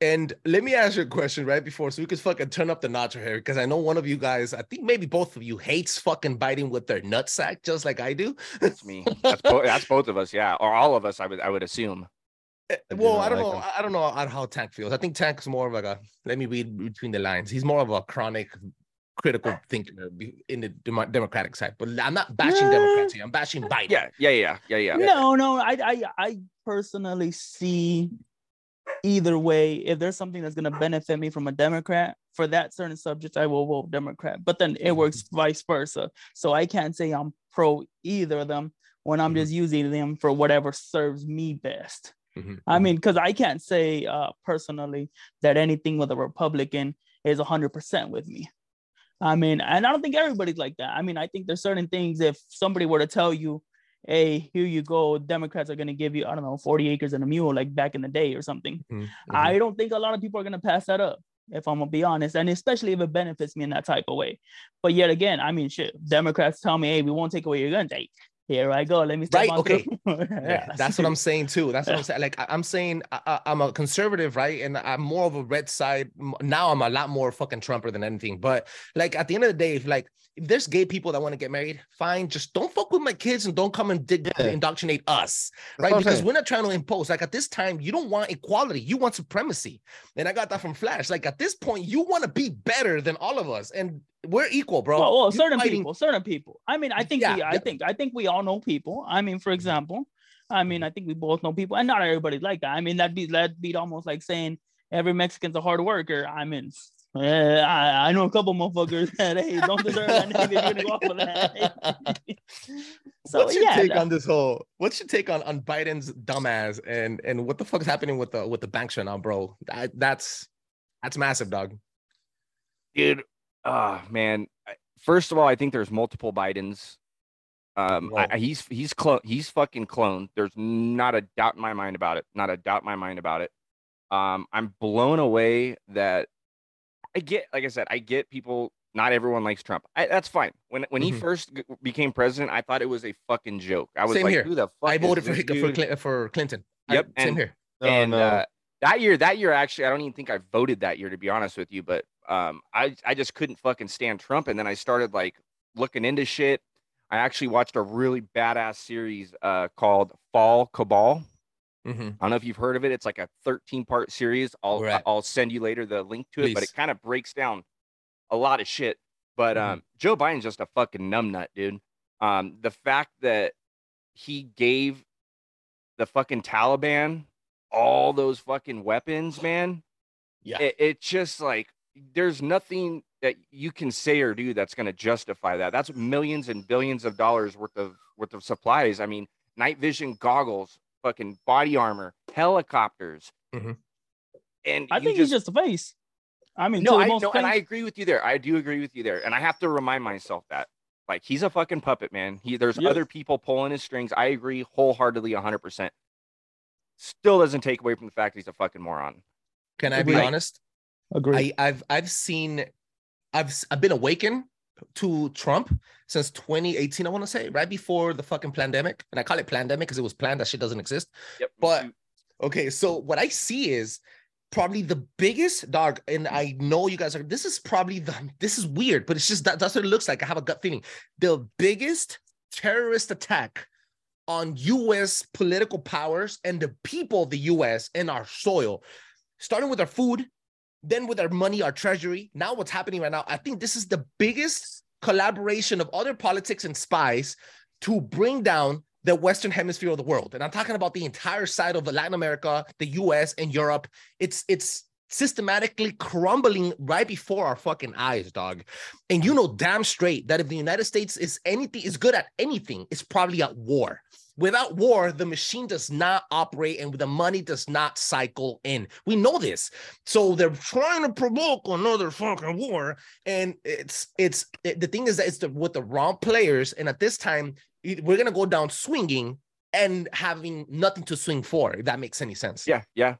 S3: And let me ask you a question right before, so we could fucking turn up the notch here, because I know one of you guys, I think maybe both of you, hates fucking Biden with their nutsack just like I do.
S2: That's me. That's both. That's both of us. Yeah, or all of us. I would I would assume.
S3: Eh,
S5: I do
S3: well,
S5: not
S3: I don't
S5: like
S3: know.
S5: them.
S3: I don't know how- how Tank feels. I think Tank's more of like a let me read between the lines. He's more of a chronic critical thinker in the Demo- Democratic side. But I'm not bashing
S6: Nah.
S3: Democrats here. I'm bashing Biden.
S2: Yeah, yeah, yeah, yeah, yeah.
S6: No, no, I, I, I personally see either way. If there's something that's gonna benefit me from a Democrat for that certain subject, I will vote Democrat. But then it works vice versa. So I can't say I'm pro either of them when I'm
S3: Mhm.
S6: just using them for whatever serves me best.
S3: Mhm,
S6: I
S3: mhm.
S6: mean, because I can't say uh, personally that anything with a Republican is 100% with me. I mean, and I don't think everybody's like that. I mean, I think there's certain things, if somebody were to tell you, hey, here you go, Democrats are going to give you, I don't know, 40 acres and a mule, like back in the day or something.
S3: Mhm, mhm.
S6: I don't think a lot of people are going to pass that up, if I'm going to be honest. And especially if it benefits me in that type of way. But yet again, I mean, shit, Democrats tell me, hey, we won't take away your guns. Hey, here I go. Let me step
S3: Right,
S6: on
S3: okay. Yeah, that's what I'm saying too. That's what I'm saying. Like I- I'm saying, I, I- I'm a conservative, right? And I'm more of a red side. Now I'm a lot more fucking Trumper than anything. But like at the end of the day, if like if there's gay people that want to get married, fine. Just don't fuck with my kids and don't come and dig,
S5: Yeah.
S3: indoctrinate us, right?
S5: what I'm
S3: Because we're not trying to impose. Like at this time, you don't want equality. You want supremacy. And I got that from Flash. Like at this point, you want to be better than all of us, and we're equal, bro.
S6: Well, well certain
S3: fighting-
S6: people, certain people. I mean, I think
S3: Yeah,
S6: we, I think, I think we all know people. I mean, for mm-hmm. example, I mean, I think we both know people, and not everybody's like that. I mean, that'd be that'd be almost like saying every Mexican's a hard worker. I mean, Yeah, I, I know a couple motherfuckers that hey don't deserve that name if you're gonna go off of that. so
S3: what's your
S6: yeah,
S3: take on this whole? What's your take on on Biden's dumbass and and what the fuck is happening with the with the banks right now, bro? That, that's that's massive, dog.
S2: dude ah man first of all i think there's multiple bidens um I, I- he's he's clone he's fucking cloned there's not a doubt in my mind about it not a doubt in my mind about it um i'm blown away that i get like i said i get people not everyone likes trump I, that's fine when when he
S3: Mhm.
S2: first g- became president i thought it was a fucking joke i was
S3: Same
S2: like
S3: here.
S2: who the fuck
S3: I
S2: is
S3: voted for
S2: this
S3: for
S2: dude?
S3: For Clinton. I-
S2: Yep,
S3: same
S2: and-
S3: here.
S5: Oh,
S2: and
S5: no.
S2: uh, that year, that year actually, I don't even think I voted that year to be honest with you. But um, I I just couldn't fucking stand Trump, and then I started like looking into shit. I actually watched a really badass series uh, called Fall Cabal.
S3: Mhm.
S2: I don't know if you've heard of it. It's like a 13 part series. I'll
S3: Right.
S2: I'll send you later the link to it, but it kind of breaks down a lot of shit. But
S3: Mhm.
S2: um, Joe Biden's just a fucking numbnut, dude. Um, the fact that he gave the fucking Taliban all those fucking weapons, man.
S3: Yeah.
S2: It, it's just like there's nothing that you can say or do that's going to justify that. That's millions and billions of dollars worth of worth of supplies. I mean, night vision goggles, fucking body armor, helicopters,
S3: Mhm.
S2: and
S6: I
S2: you
S6: think he's just a face. I mean,
S2: no, I
S6: most
S2: know, and I agree with you there. I do agree with you there, and I have to remind myself that, like, he's a fucking puppet, man. He there's
S6: Yep.
S2: other people pulling his strings. I agree wholeheartedly, hundred percent. Still doesn't take away from the fact that he's a fucking moron.
S3: Can I be
S6: Agreed.
S3: honest?
S6: Agree.
S3: I, I've I've seen I've s- I've been awakened to Trump since 2018, I want to say, right before the fucking pandemic. And I call it pandemic because it was planned. That shit doesn't exist.
S2: Yep.
S3: But okay, so what I see is probably the biggest dog, and I know you guys are. This is probably the. This is weird, but it's just that that's what it looks like. I have a gut feeling. The biggest terrorist attack on U.S. political powers and the people of the U.S. and our soil, starting with our food, then with our money, our treasury. Now, what's happening right now? I think this is the biggest collaboration of other politics and spies to bring down the Western hemisphere of the world. And I'm talking about the entire side of Latin America, the US, and Europe. It's it's systematically crumbling right before our fucking eyes, dog. And you know damn straight that if the United States is anything is good at anything, it's probably at war. Without war, the machine does not operate and the money does not cycle in. We know this. So they're trying to provoke another fucking war. And it's it's it- the thing is that it's the, with the wrong players. And at this time, it- we're gonna go down swinging and having nothing to swing for. If that makes any sense.
S2: Yeah, yeah.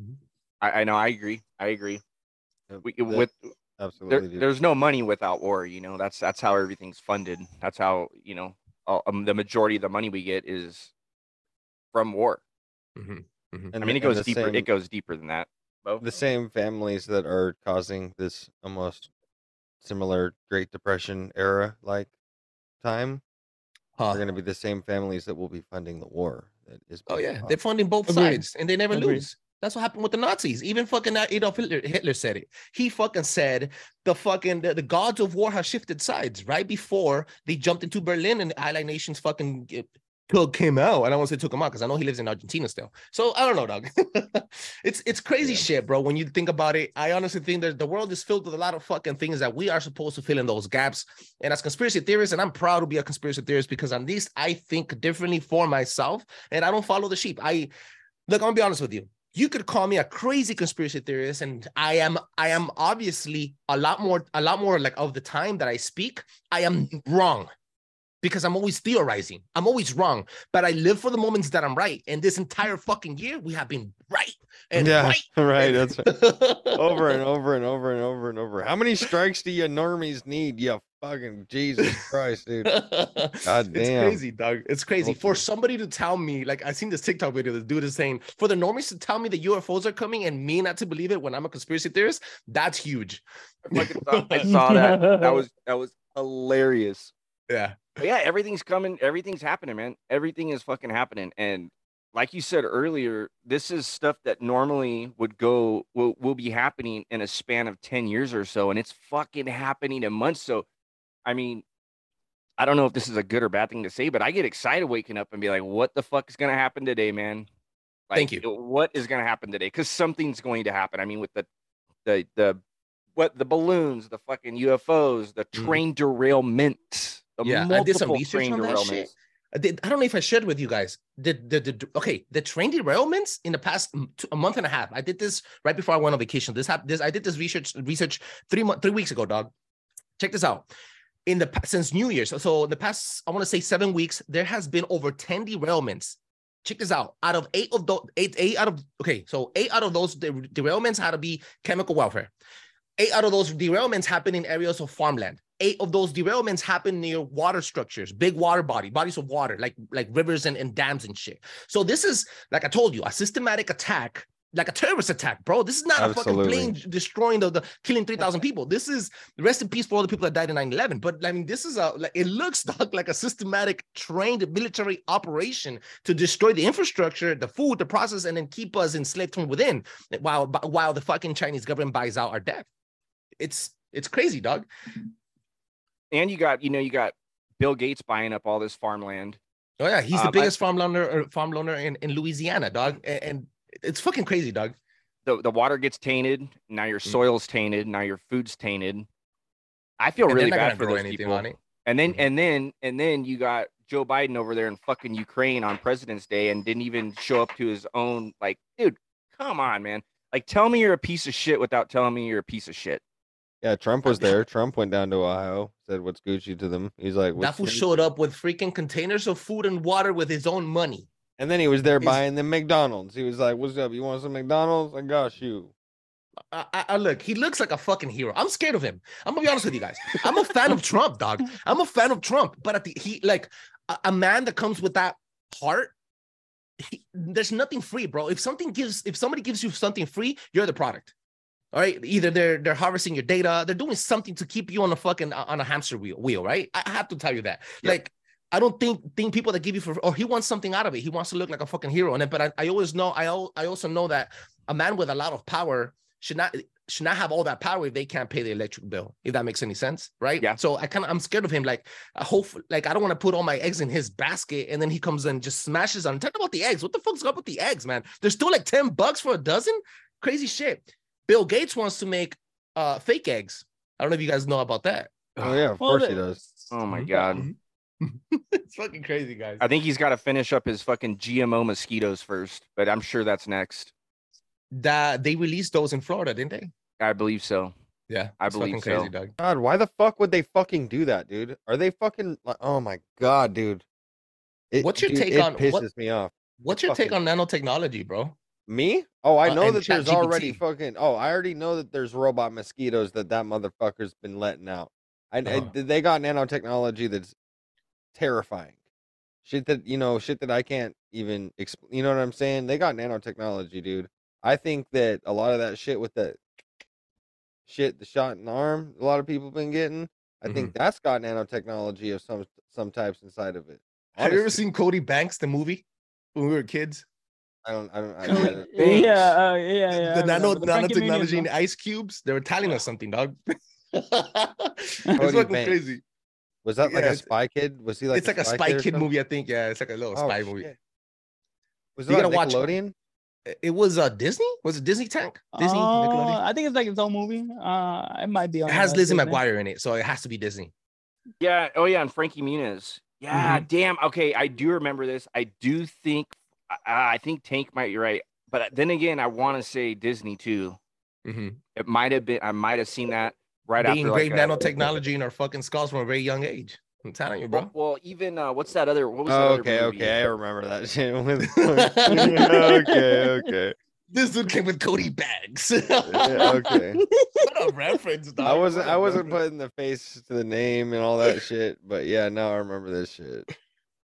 S3: Mhm.
S2: I, I know. I agree. I agree. We,
S5: that-
S2: with
S5: absolutely. dude.
S2: there's no money without war. You know, that's that's how everything's funded. That's how you know all, um, the majority of the money we get is from war.
S3: Mhm.
S5: And
S2: I mean, it goes deeper.
S5: same-
S2: It goes deeper than that. Beau.
S5: the same families that are causing this almost similar Great Depression era like time
S3: Huh.
S5: are going to be the same families that will be funding the war. That is
S3: Oh yeah,
S5: fought.
S3: they're funding both
S6: Agreed.
S3: sides, and they never
S6: Agreed.
S3: lose. That's what happened with the Nazis. Even fucking uh, Adolf Hitler, Hitler said it. He fucking said the fucking the, the gods of war have shifted sides right before they jumped into Berlin and the Allied nations fucking eh, took him out. I don't want to say took him out because I know he lives in Argentina still. So I don't know, dog. it's it's crazy
S5: Yeah.
S3: shit, bro. When you think about it, I honestly think that the world is filled with a lot of fucking things that we are supposed to fill in those gaps. And as conspiracy theorists, and I'm proud to be a conspiracy theorist because at least I think differently for myself and I don't follow the sheep. I look, I'm gonna be honest with you. You could call me a crazy conspiracy theorist, and I am I am obviously a lot more a lot more like of the time that I speak, I am wrong because I'm always theorizing. I'm always wrong, but I live for the moments that I'm right. And this entire fucking year, we have been right and
S5: yeah,
S3: right.
S5: right. That's right. over
S3: over
S5: and over and over and over and over. How many strikes do you normies need? You fucking Jesus Christ, dude. God damn.
S3: It's crazy, dog. It's crazy. For somebody to tell me, like I seen this TikTok video, the dude is saying, for the normies to tell me that UFOs are coming and me not to believe it when I'm a conspiracy theorist, that's huge.
S2: I saw, I saw that. That was that was hilarious.
S3: Yeah.
S2: But yeah, everything's coming. Everything's happening, man. Everything is fucking happening. And like you said earlier, this is stuff that normally would go will will be happening in a span of ten years or so, and it's fucking happening in months. So, I mean, I don't know if this is a good or bad thing to say, but I get excited waking up and be like, "What the fuck is gonna happen today, man?" Like,
S3: Thank you.
S2: What is gonna happen today? Because something's going to happen. I mean, with the the the what the balloons, the fucking UFOs, the
S3: Mhm.
S2: train derailments, the
S3: Yeah, I did some research
S2: train
S3: on that shit. I, did, I don't know if I shared with you guys the, the the okay the train derailments in the past two- a month and a half. I did this right before I went on vacation. This happened. This I did this research research three months three weeks ago, dog. Check this out. In the since New Year's, so in the past I want to say seven weeks, there has been over ten derailments. Check this out. Out of eight of those, eight eight out of okay, so eight out of those derailments had to be chemical welfare. Eight out of those derailments happen in areas of farmland. Eight of those derailments happen near water structures, big water body, bodies of water, like like rivers and, and dams and shit. So this is, like I told you, a systematic attack, like a terrorist attack, bro. This is not a fucking plane destroying the, the killing 3,000 people. This is rest in peace for all the people that died in 9-11. But I mean, this is a like it looks dog, like a systematic trained military operation to destroy the infrastructure, the food, the process, and then keep us enslaved from within while while the fucking Chinese government buys out our debt. It's it's crazy, dog.
S2: And you got, you know, you got Bill Gates buying up all this farmland.
S3: Oh yeah, he's
S2: Uh,
S3: the
S2: but-
S3: biggest farm loaner or farm loaner in, in Louisiana, dog. And, and it's fucking crazy, dog.
S2: The the water gets tainted. Now your
S3: Mm.
S2: soil's tainted. Now your food's tainted. I feel
S3: And
S2: really bad for
S3: grow
S2: those
S3: anything
S2: people.
S3: on.
S2: And then
S3: Mhm.
S2: and then and then you got Joe Biden over there in fucking Ukraine on President's Day and didn't even show up to his own like, dude, come on, man. Like tell me you're a piece of shit without telling me you're a piece of shit.
S5: Yeah, Trump was there. Trump went down to Ohio, said what's Gucci to them. He's like,
S3: That
S5: what's
S3: fool showed up with freaking containers of food and water with his own money.
S5: And then he was there
S3: He's-
S5: buying the McDonald's. He was like, "What's up? You want some McDonald's? I got you."
S3: I, I, I look, he looks like a fucking hero. I'm scared of him. I'm gonna be honest with you guys. I'm a fan of Trump, dog. I'm a fan of Trump, but at the he like a, a man that comes with that heart. He, there's nothing free, bro. If something gives, if somebody gives you something free, you're the product. All right. Either they're they're harvesting your data, they're doing something to keep you on a fucking on a hamster wheel. Wheel, right? I have to tell you that.
S2: Yeah.
S3: Like, I don't think think people that give you for or he wants something out of it. He wants to look like a fucking hero. And then, but I, I always know I I also know that a man with a lot of power should not should not have all that power if they can't pay the electric bill. If that makes any sense, right?
S2: Yeah.
S3: So I kind of I'm scared of him. Like I hope like I don't want to put all my eggs in his basket and then he comes and just smashes on. Talk about the eggs. What the fuck's up with the eggs, man? They're still like ten bucks for a dozen. Crazy shit. Bill Gates wants to make uh fake eggs. I don't know if you guys know about that.
S5: Oh yeah, of
S6: Well,
S5: course he does.
S2: Oh my
S3: Mhm.
S2: god.
S3: it's fucking crazy, guys.
S2: I think he's got to finish up his fucking GMO mosquitoes first, but I'm sure that's next.
S3: That they released those in Florida, didn't they?
S2: I believe so.
S3: Yeah,
S2: I
S3: it's fucking
S2: believe
S3: crazy,
S2: so.
S3: dog.
S5: God, why the fuck would they fucking do that, dude? Are they fucking like? Oh my god, dude. It,
S3: What's your
S5: dude,
S3: take
S5: it
S3: on-
S5: Pisses
S3: what-
S5: me off.
S3: What's your take on nanotechnology, bro?
S5: Me? Oh, I
S3: Uh,
S5: know
S3: and
S5: that there's
S3: ChatGPT.
S5: already fucking. Oh, I already know that there's robot mosquitoes that that motherfucker's been letting out. I, I-
S3: Uh-huh.
S5: they got nanotechnology that's terrifying. Shit that you know, shit that I can't even. Exp- you know what I'm saying? They got nanotechnology, dude. I think that a lot of that shit with the shit, the shot in the arm, a lot of people been getting. I
S3: Mm-hmm.
S5: think that's got nanotechnology of some some types inside of it.
S3: Have you ever seen Cody Banks, the movie, when we were kids?
S5: I don't. I don't. I,
S6: Oh,
S5: I,
S2: Thanks.
S6: yeah, uh, yeah, yeah.
S3: the
S6: I
S3: nano
S6: remember. Frankie Muniz,
S3: nanotechnology in
S6: no?
S3: ice cubes. They were telling us something, dog. it's
S5: Cody
S3: fucking
S5: Banks.
S3: crazy.
S5: Was that like
S3: Yeah,
S5: a spy kid? Was he like?
S3: it's like a spy
S5: or
S3: kid movie, I think. Yeah, it's like a little
S5: Oh,
S3: spy movie.
S5: shit. Was
S3: You
S5: it
S3: gotta
S5: on
S3: watch it.
S5: Nickelodeon?
S3: It was uh Disney. Was it Disney Tank? Disney.
S6: Uh,
S3: Nickelodeon?
S6: I think it's like its own movie. Uh, it might be on.
S3: It has
S6: uh,
S3: Lizzie
S6: Disney.
S3: McGuire in it, so it has to be Disney.
S2: Yeah. Oh yeah, and Frankie Muniz. Yeah.
S3: Mm-hmm.
S2: Damn. Okay, I do remember this. I do think. I I think Tank might be right, but then again, I want to say Disney too.
S3: Mm-hmm.
S2: It might have been. I might have seen that right
S3: They
S2: after. like,
S3: engraved
S2: a-
S3: nanotechnology in our fucking skulls from a very young age. I'm telling you, bro.
S2: well, even uh, what's that other? What was that
S5: Oh,
S2: other
S5: okay,
S2: movie?
S5: okay, I remember that shit. okay, okay,
S3: This dude came with Cody Banks.
S5: yeah, okay.
S3: what a reference, dog.
S5: I wasn't,
S3: What
S5: I
S3: a
S5: wasn't putting the face to the name and all that shit, but yeah, now I remember this shit.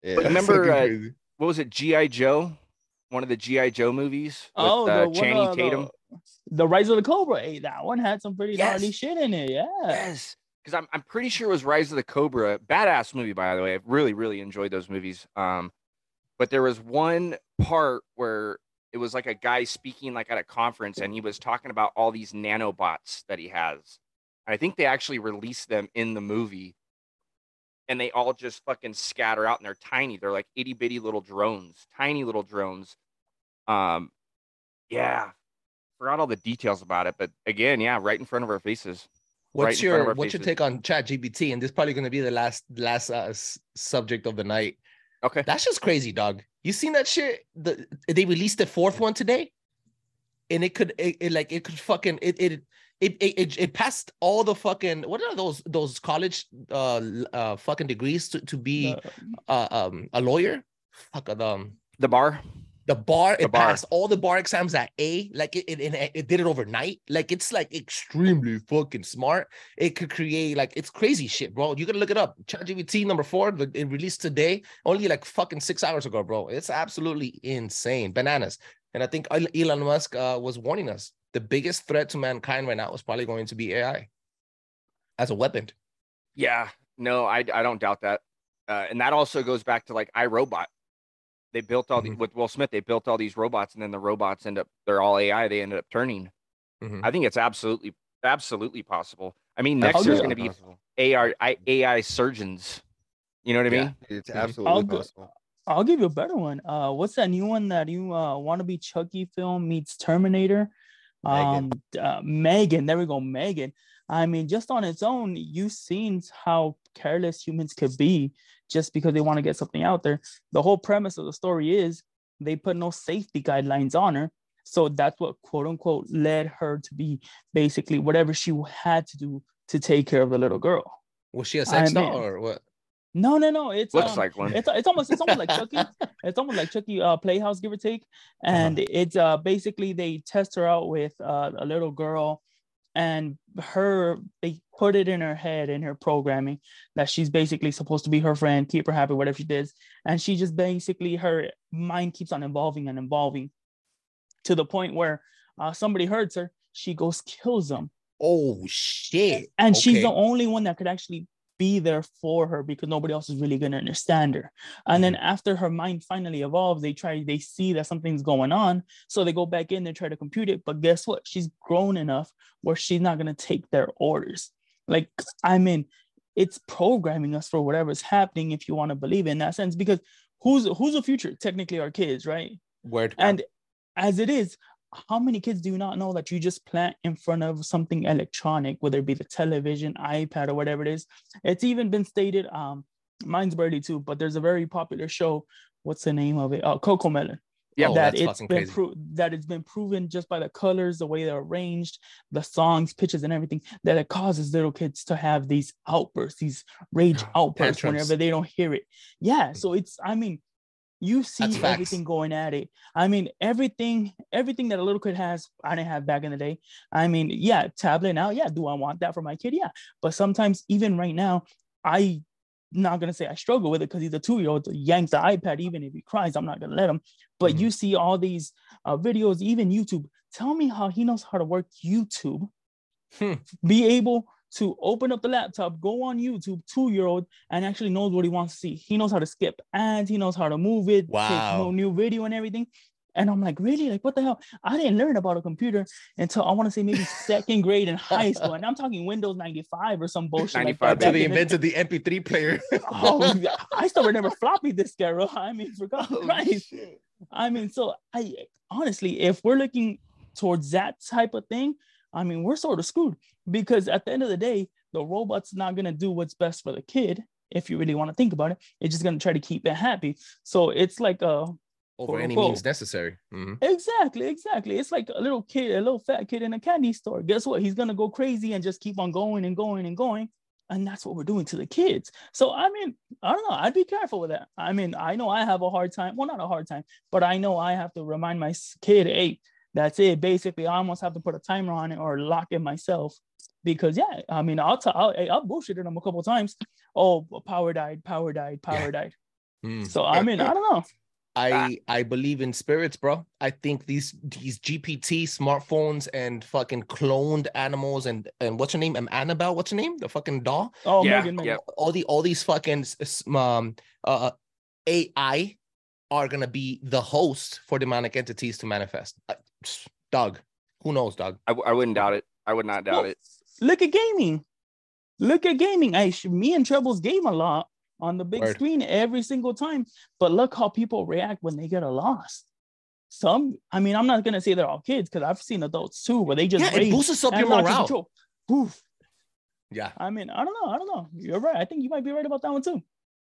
S5: Yeah,
S2: But remember, uh. What was it? GI Joe. One of the GI Joe movies with
S6: Oh,
S2: uh,
S6: the one,
S2: Channing
S6: uh,
S2: Tatum.
S6: The, the Rise of the Cobra. Hey, that one had some pretty
S2: Yes.
S6: gnarly shit in it. Yeah.
S2: Yes, because I'm I'm pretty sure it was Rise of the Cobra. Badass movie, by the way. I really really enjoyed those movies. Um, but there was one part where it was like a guy speaking like at a conference, and he was talking about all these nanobots that he has. I think they actually released them in the movie, and they all just fucking scatter out, and they're tiny. They're like itty bitty little drones, tiny little drones. Um, yeah, forgot all the details about it, but again, yeah, right in front of our faces.
S3: What's
S2: right
S3: your
S2: of our
S3: what's your take on Chat GPT? And this is probably going to be the last last uh, subject of the night.
S2: Okay.
S3: That's just crazy, dog. You seen that shit? The they released the fourth one today, and it could it, it like it could fucking it it. It, it, it, it passed all the fucking what are those those college uh uh fucking degrees to, to be
S6: The-
S3: uh, um a lawyer fuck um
S2: The bar.
S3: The bar it
S2: bar.
S3: passed all the bar exams at A like it it, it it did it overnight like it's like extremely fucking smart it could create like it's crazy shit bro you gotta look it up ChatGPT number four it released today only like fucking six hours ago bro it's absolutely insane bananas and I think Elon Musk uh, was warning us the biggest threat to mankind right now is probably going to be AI as a weapon
S2: Yeah. No, I I don't doubt that. Uh, and that also goes back to like iRobot. They built all the
S3: Mhm.
S2: with Will Smith. They built all these robots, and then the robots end up they're all AI. They ended up turning.
S3: Mhm.
S2: I think it's absolutely absolutely possible. I mean,
S3: I'll
S2: next there's
S6: give-
S2: going to be
S5: Possible.
S2: AR I, AI surgeons. You know what I
S3: Yeah.
S2: mean?
S5: It's
S3: Mhm.
S5: absolutely
S6: I'll go-
S5: possible.
S6: I'll give you a better one. Uh, what's that new one that you uh want to be Chucky film meets Terminator? Um,
S5: Megan.
S6: uh, Megan. There we go, Megan. I mean, just on its own, you've seen how careless humans could be just because they want to get something out there. The whole premise of the story is they put no safety guidelines on her. So that's what quote unquote led her to be basically whatever she had to do to take care of the little girl.
S3: was she a sex doll or what
S6: No, no, no. It's
S2: Looks
S6: um,
S2: like one.
S6: it's it's almost it's almost like Chucky. It's almost like Chucky uh, Playhouse, give or take. And it's uh basically they test her out with uh, a little girl, and her they put it in her head in her programming that she's basically supposed to be her friend, keep her happy, whatever she does, and she just basically her mind keeps on evolving and evolving, to the point where uh, somebody hurts her, she goes kills them,
S3: oh shit.
S6: And she's the only one that could actually be there for her because nobody else is really going to understand her. And then mm-hmm. after her mind finally evolves they try they see that something's going on. So they go back in they try to compute it. But guess what? She's grown enough where she's not going to take their orders. Like i mean it's programming us for whatever's happening if you want to believe in that sense. Because who's who's the future? Technically our kids right?
S3: Word.
S6: And as it is, how many kids do not know that you just plant in front of something electronic, whether it be the television, iPad, or whatever it is? It's even been stated, um, mine's barely too, but there's a very popular show. What's the name of it? Uh, CoComelon.
S2: Yeah,
S3: Oh,
S6: that
S3: that's
S6: it's been pro- that it's been proven just by the colors, the way they're arranged, the songs, pitches, and everything that it causes little kids to have these outbursts, these rage outbursts
S3: Tantrums.
S6: whenever they don't hear it. Yeah, so it's I mean, you see
S3: That's facts.
S6: everything going at it. I mean, everything, everything that a little kid has, I didn't have back in the day. I mean, yeah, tablet now, yeah. Do I want that for my kid? Yeah. But sometimes, even right now, I not gonna say I struggle with it because he's a two-year-old. Yanks the iPad, even if he cries, I'm not gonna let him. But
S3: Mhm.
S6: you see all these uh, videos, even YouTube. Tell me how he knows how to work YouTube.
S3: Hmm.
S6: Be able to open up the laptop, go on YouTube, two-year-old, and actually knows what he wants to see. He knows how to skip ads. He knows how to move it, take
S3: Wow.
S6: no new video and everything. And I'm like, really? Like, what the hell? I didn't learn about a computer until I want to say maybe second grade in high school. And I'm talking Windows 95 or some bullshit.
S2: 95,
S6: like that.
S3: they
S6: the-
S3: invented the MP3 player.
S6: oh, I still remember floppy disk era. I mean, for God's
S3: Oh,
S6: Christ. I mean, so I honestly, if we're looking towards that type of thing, I mean, we're sort of screwed because at the end of the day, the robot's not gonna do what's best for the kid. If you really want to think about it, it's just gonna try to keep it happy. So it's like a
S3: Over any means necessary. Mhm.
S6: Exactly, exactly. It's like a little kid, a little fat kid in a candy store. Guess what? He's gonna go crazy and just keep on going and going and going. And that's what we're doing to the kids. So I mean, I don't know. I'd be careful with that. I mean, I know I have a hard time. Well, not a hard time, but I know I have to remind my kid, hey, that's it. Basically, I almost have to put a timer on it or lock it myself. Because yeah, I mean, I'll tell I'll, I'll bullshit them a couple times. Oh, power died, power died, power
S3: Yeah.
S6: died.
S3: Mm.
S6: So I mean, I don't know.
S3: I I believe in spirits, bro. I think these these GPT smartphones and fucking cloned animals and and what's her name? Um, Annabelle. What's her name? The fucking doll.
S6: Oh,
S2: Yeah,
S6: Megan, Megan.
S2: yeah.
S3: All the all these fucking s- s- um uh AI are gonna be the host for demonic entities to manifest. Uh, Dog, who knows, dog?
S2: I, w- I wouldn't doubt it. I would not doubt
S6: Well,
S2: it.
S6: Look at gaming. Look at gaming. I me and Trebles game a lot on the big
S3: Word.
S6: screen every single time. But look how people react when they get a loss. some, I mean, I'm not gonna say they're all kids because I've seen adults too where they just
S3: Yeah, it boosts up your morale.
S6: Poof.
S3: Yeah.
S6: I mean, I don't know. I don't know. You're right. I think you might be right about that one too.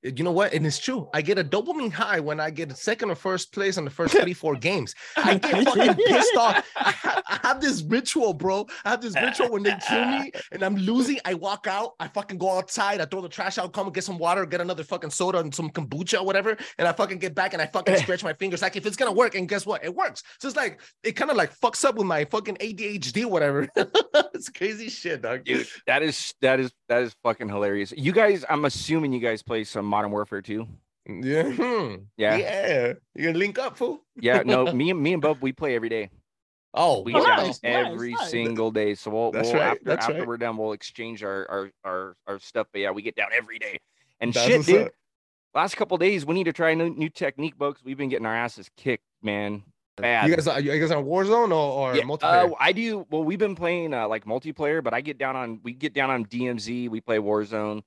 S3: Eh, you know what? And it's true. I get a dopamine high when I get second or first place on the first three, four games. I get fucking pissed off. I, ha- I have this ritual, bro. I have this ritual when they kill me and I'm losing. I walk out. I fucking go outside. I throw the trash out, come and get some water, get another fucking soda and some kombucha or whatever. And I fucking get back and I fucking stretch my fingers. Like if it's gonna work, and guess what? It works. So it's like it kind of like fucks up with my fucking ADHD, or whatever. it's crazy shit, dog.
S2: Dude, that is that is that is fucking hilarious. You guys, I'm assuming you guys play some Modern Warfare too.
S3: Yeah. hmm.
S2: Yeah, yeah.
S3: Yeah. You gonna link up, fool? Yeah.
S2: No, me and me and Bub, we play every day.
S3: Oh,
S2: We
S6: Oh, nice, nice,
S2: every
S6: nice.
S2: single day. So we'll, we'll
S3: right,
S2: after after
S3: right.
S2: we're done, we'll exchange our our our, our stuff. But yeah, we get down every day. And
S3: That's
S2: shit, dude.
S3: up.
S2: Last couple days, we need to try a new, new technique, because we've been getting our asses kicked, man. Bad.
S3: You guys, are you guys on Warzone or, or
S2: Yeah,
S3: multiplayer?
S2: uh, I do. Well, we've been playing uh, like multiplayer, but I get down on we get down on DMZ. We play Warzone.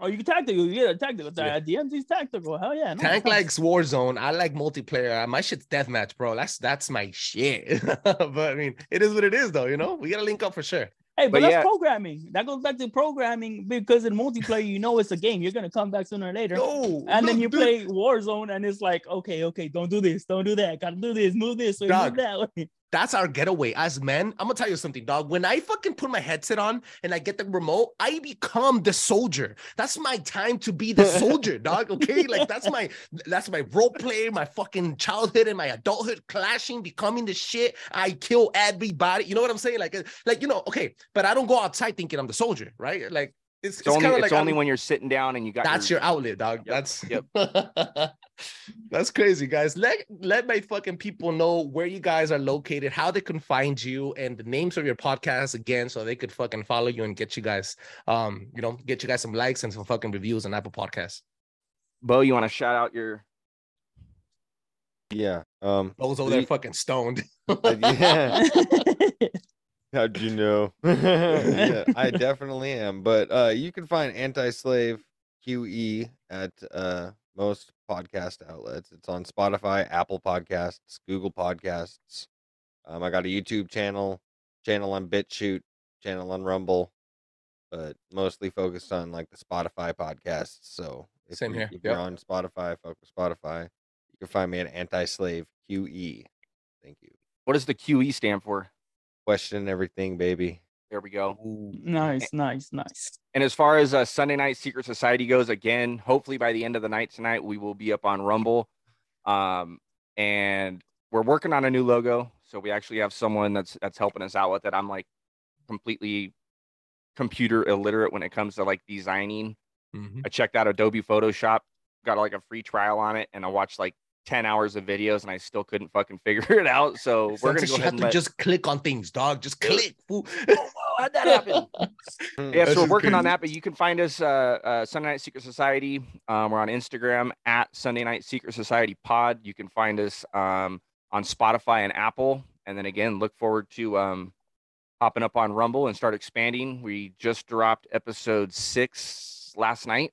S6: Oh, you can tactical. You get a tactical.
S3: Yeah.
S6: DMZ's tactical. Hell yeah. no,
S3: Tank likes Warzone. I like multiplayer. Uh, My shit's deathmatch, bro. That's that's my shit. but I mean, it is what it is, though. You know, we gotta link up for sure.
S6: Hey, but,
S2: But
S6: that's
S2: yeah.
S6: programming. That goes back to programming because in multiplayer, you know it's a game. You're gonna come back sooner or later.
S3: No,
S6: and then you
S3: dude,
S6: play Warzone, and it's like, okay, okay, don't do this, don't do that, gotta do this, move this, way, move that way.
S3: That's our getaway as men. I'm gonna tell you something, dog. When I fucking put my headset on and I get the remote, I become the soldier. That's my time to be the soldier, dog. Okay, like that's my that's my role play, my fucking childhood and my adulthood clashing, becoming the shit. I kill everybody. You know what I'm saying? Like, uh, like you know, okay. But I don't go outside thinking I'm the soldier, right? Like it's,
S2: It's, only it's
S3: like
S2: only
S3: I'm-
S2: when you're sitting down and you got
S3: that's your outlet, dog.
S2: Yep,
S3: That's
S2: yep.
S3: that's crazy, guys. Let let my fucking people know where you guys are located, how they can find you, and the names of your podcasts again, so they could fucking follow you and get you guys, um, you know, get you guys some likes and some fucking reviews on Apple Podcasts.
S2: Beau. You want to shout out your
S5: Yeah. Um.
S3: Those over there fucking stoned.
S5: yeah. How'd you know? yeah, I definitely am. But uh, you can find Anti-Slave QE at uh, most podcast outlets. It's on Spotify, Apple Podcasts, Google Podcasts. Um, I got a YouTube channel, channel on BitChute, channel on Rumble, but mostly focused on like the Spotify podcasts. So if,
S3: Same
S5: you,
S3: here,
S5: if you're
S3: yep.
S5: on Spotify, fuck with Spotify. You can find me at Anti-Slave QE. Thank you.
S2: what does the QE stand for?
S5: Question everything, baby.
S2: There we go.
S6: nice, nice, nice.
S2: And as far as uh, Sunday Night Secret Society goes, again, hopefully by the end of the night tonight, we will be up on Rumble. Um, and we're working on a new logo. So we actually have someone that's that's helping us out with it. I'm like completely computer illiterate when it comes to like designing.
S3: Mhm.
S2: I checked out Adobe Photoshop, got like a free trial on it, and I watched like 10 hours of videos and I still couldn't fucking figure it out. So we're gonna go ahead
S3: have
S2: and
S3: to
S2: let...
S3: just click on things, dog. Just click. fool.
S2: how'd that happen? Yeah, so we're
S3: just
S2: working on that, but you can find us uh, uh Sunday Night Secret Society. Um, we're on Instagram at Sunday Night Secret Society Pod. You can find us um on Spotify and Apple. And then again, look forward to um popping up on Rumble and start expanding. We just dropped episode six last night.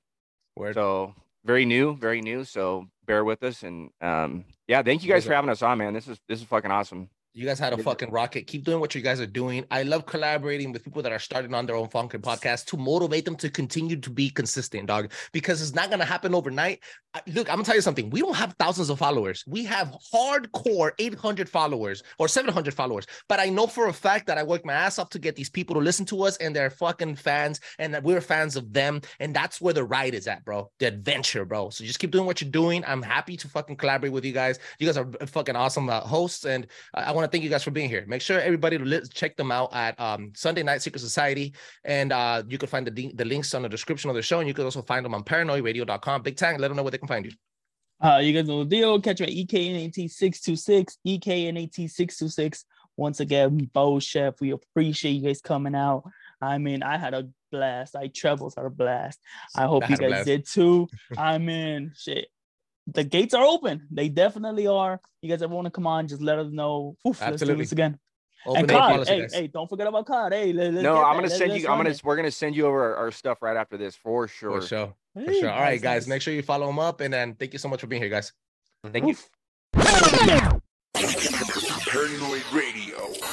S3: Word.
S2: So very new, very new. So bear with us. And um yeah, thank you guys for having us on, man. This is this is fucking awesome.
S3: You guys had a fucking rocket. Keep doing what you guys are doing. I love collaborating with people that are starting on their own fucking podcast to motivate them to continue to be consistent, dog. Because it's not gonna happen overnight. I- Look, I'm gonna tell you something. We don't have thousands of followers. We have hardcore 800 followers or 700 followers. But I know for a fact that I work my ass off to get these people to listen to us, and they're fucking fans, and that we're fans of them. And that's where the ride is at, bro. The adventure, bro. So just keep doing what you're doing. I'm happy to fucking collaborate with you guys. You guys are fucking awesome uh, hosts, and I, I want to thank you guys for being here. Make sure everybody to check them out at um, Sunday Night Secret Society, and uh, you can find the the links on the description of the show, and you can also find them on paranoiradio.com. Big Tank, let them know where they can find you.
S6: Uh, you guys know the deal. Catch me at E EKNAT six two six, E EKNAT six two six. Once again, Beau Chef, we appreciate you guys coming out. I mean, I had a blast. I trebles had a blast. I hope
S3: I
S6: you guys did too. I mean, shit. The gates are open. They definitely are. You guys ever want to come on? Just let us know. Oof, let's do
S3: Absolutely.
S6: this again.
S3: Open
S6: and
S3: up
S6: COD, hey, hey, don't forget about COD. Hey, let, let's
S2: no, I'm gonna
S6: Let's-
S2: send
S6: let's
S2: you. I'm gonna.
S6: it.
S2: We're gonna send you over our, our stuff right after this for sure.
S3: For sure. For sure. All right, guys.
S6: nice.
S3: Make sure you follow them up, and then thank you so much for being here, guys.
S2: Thank you.
S1: Paranoi Radio.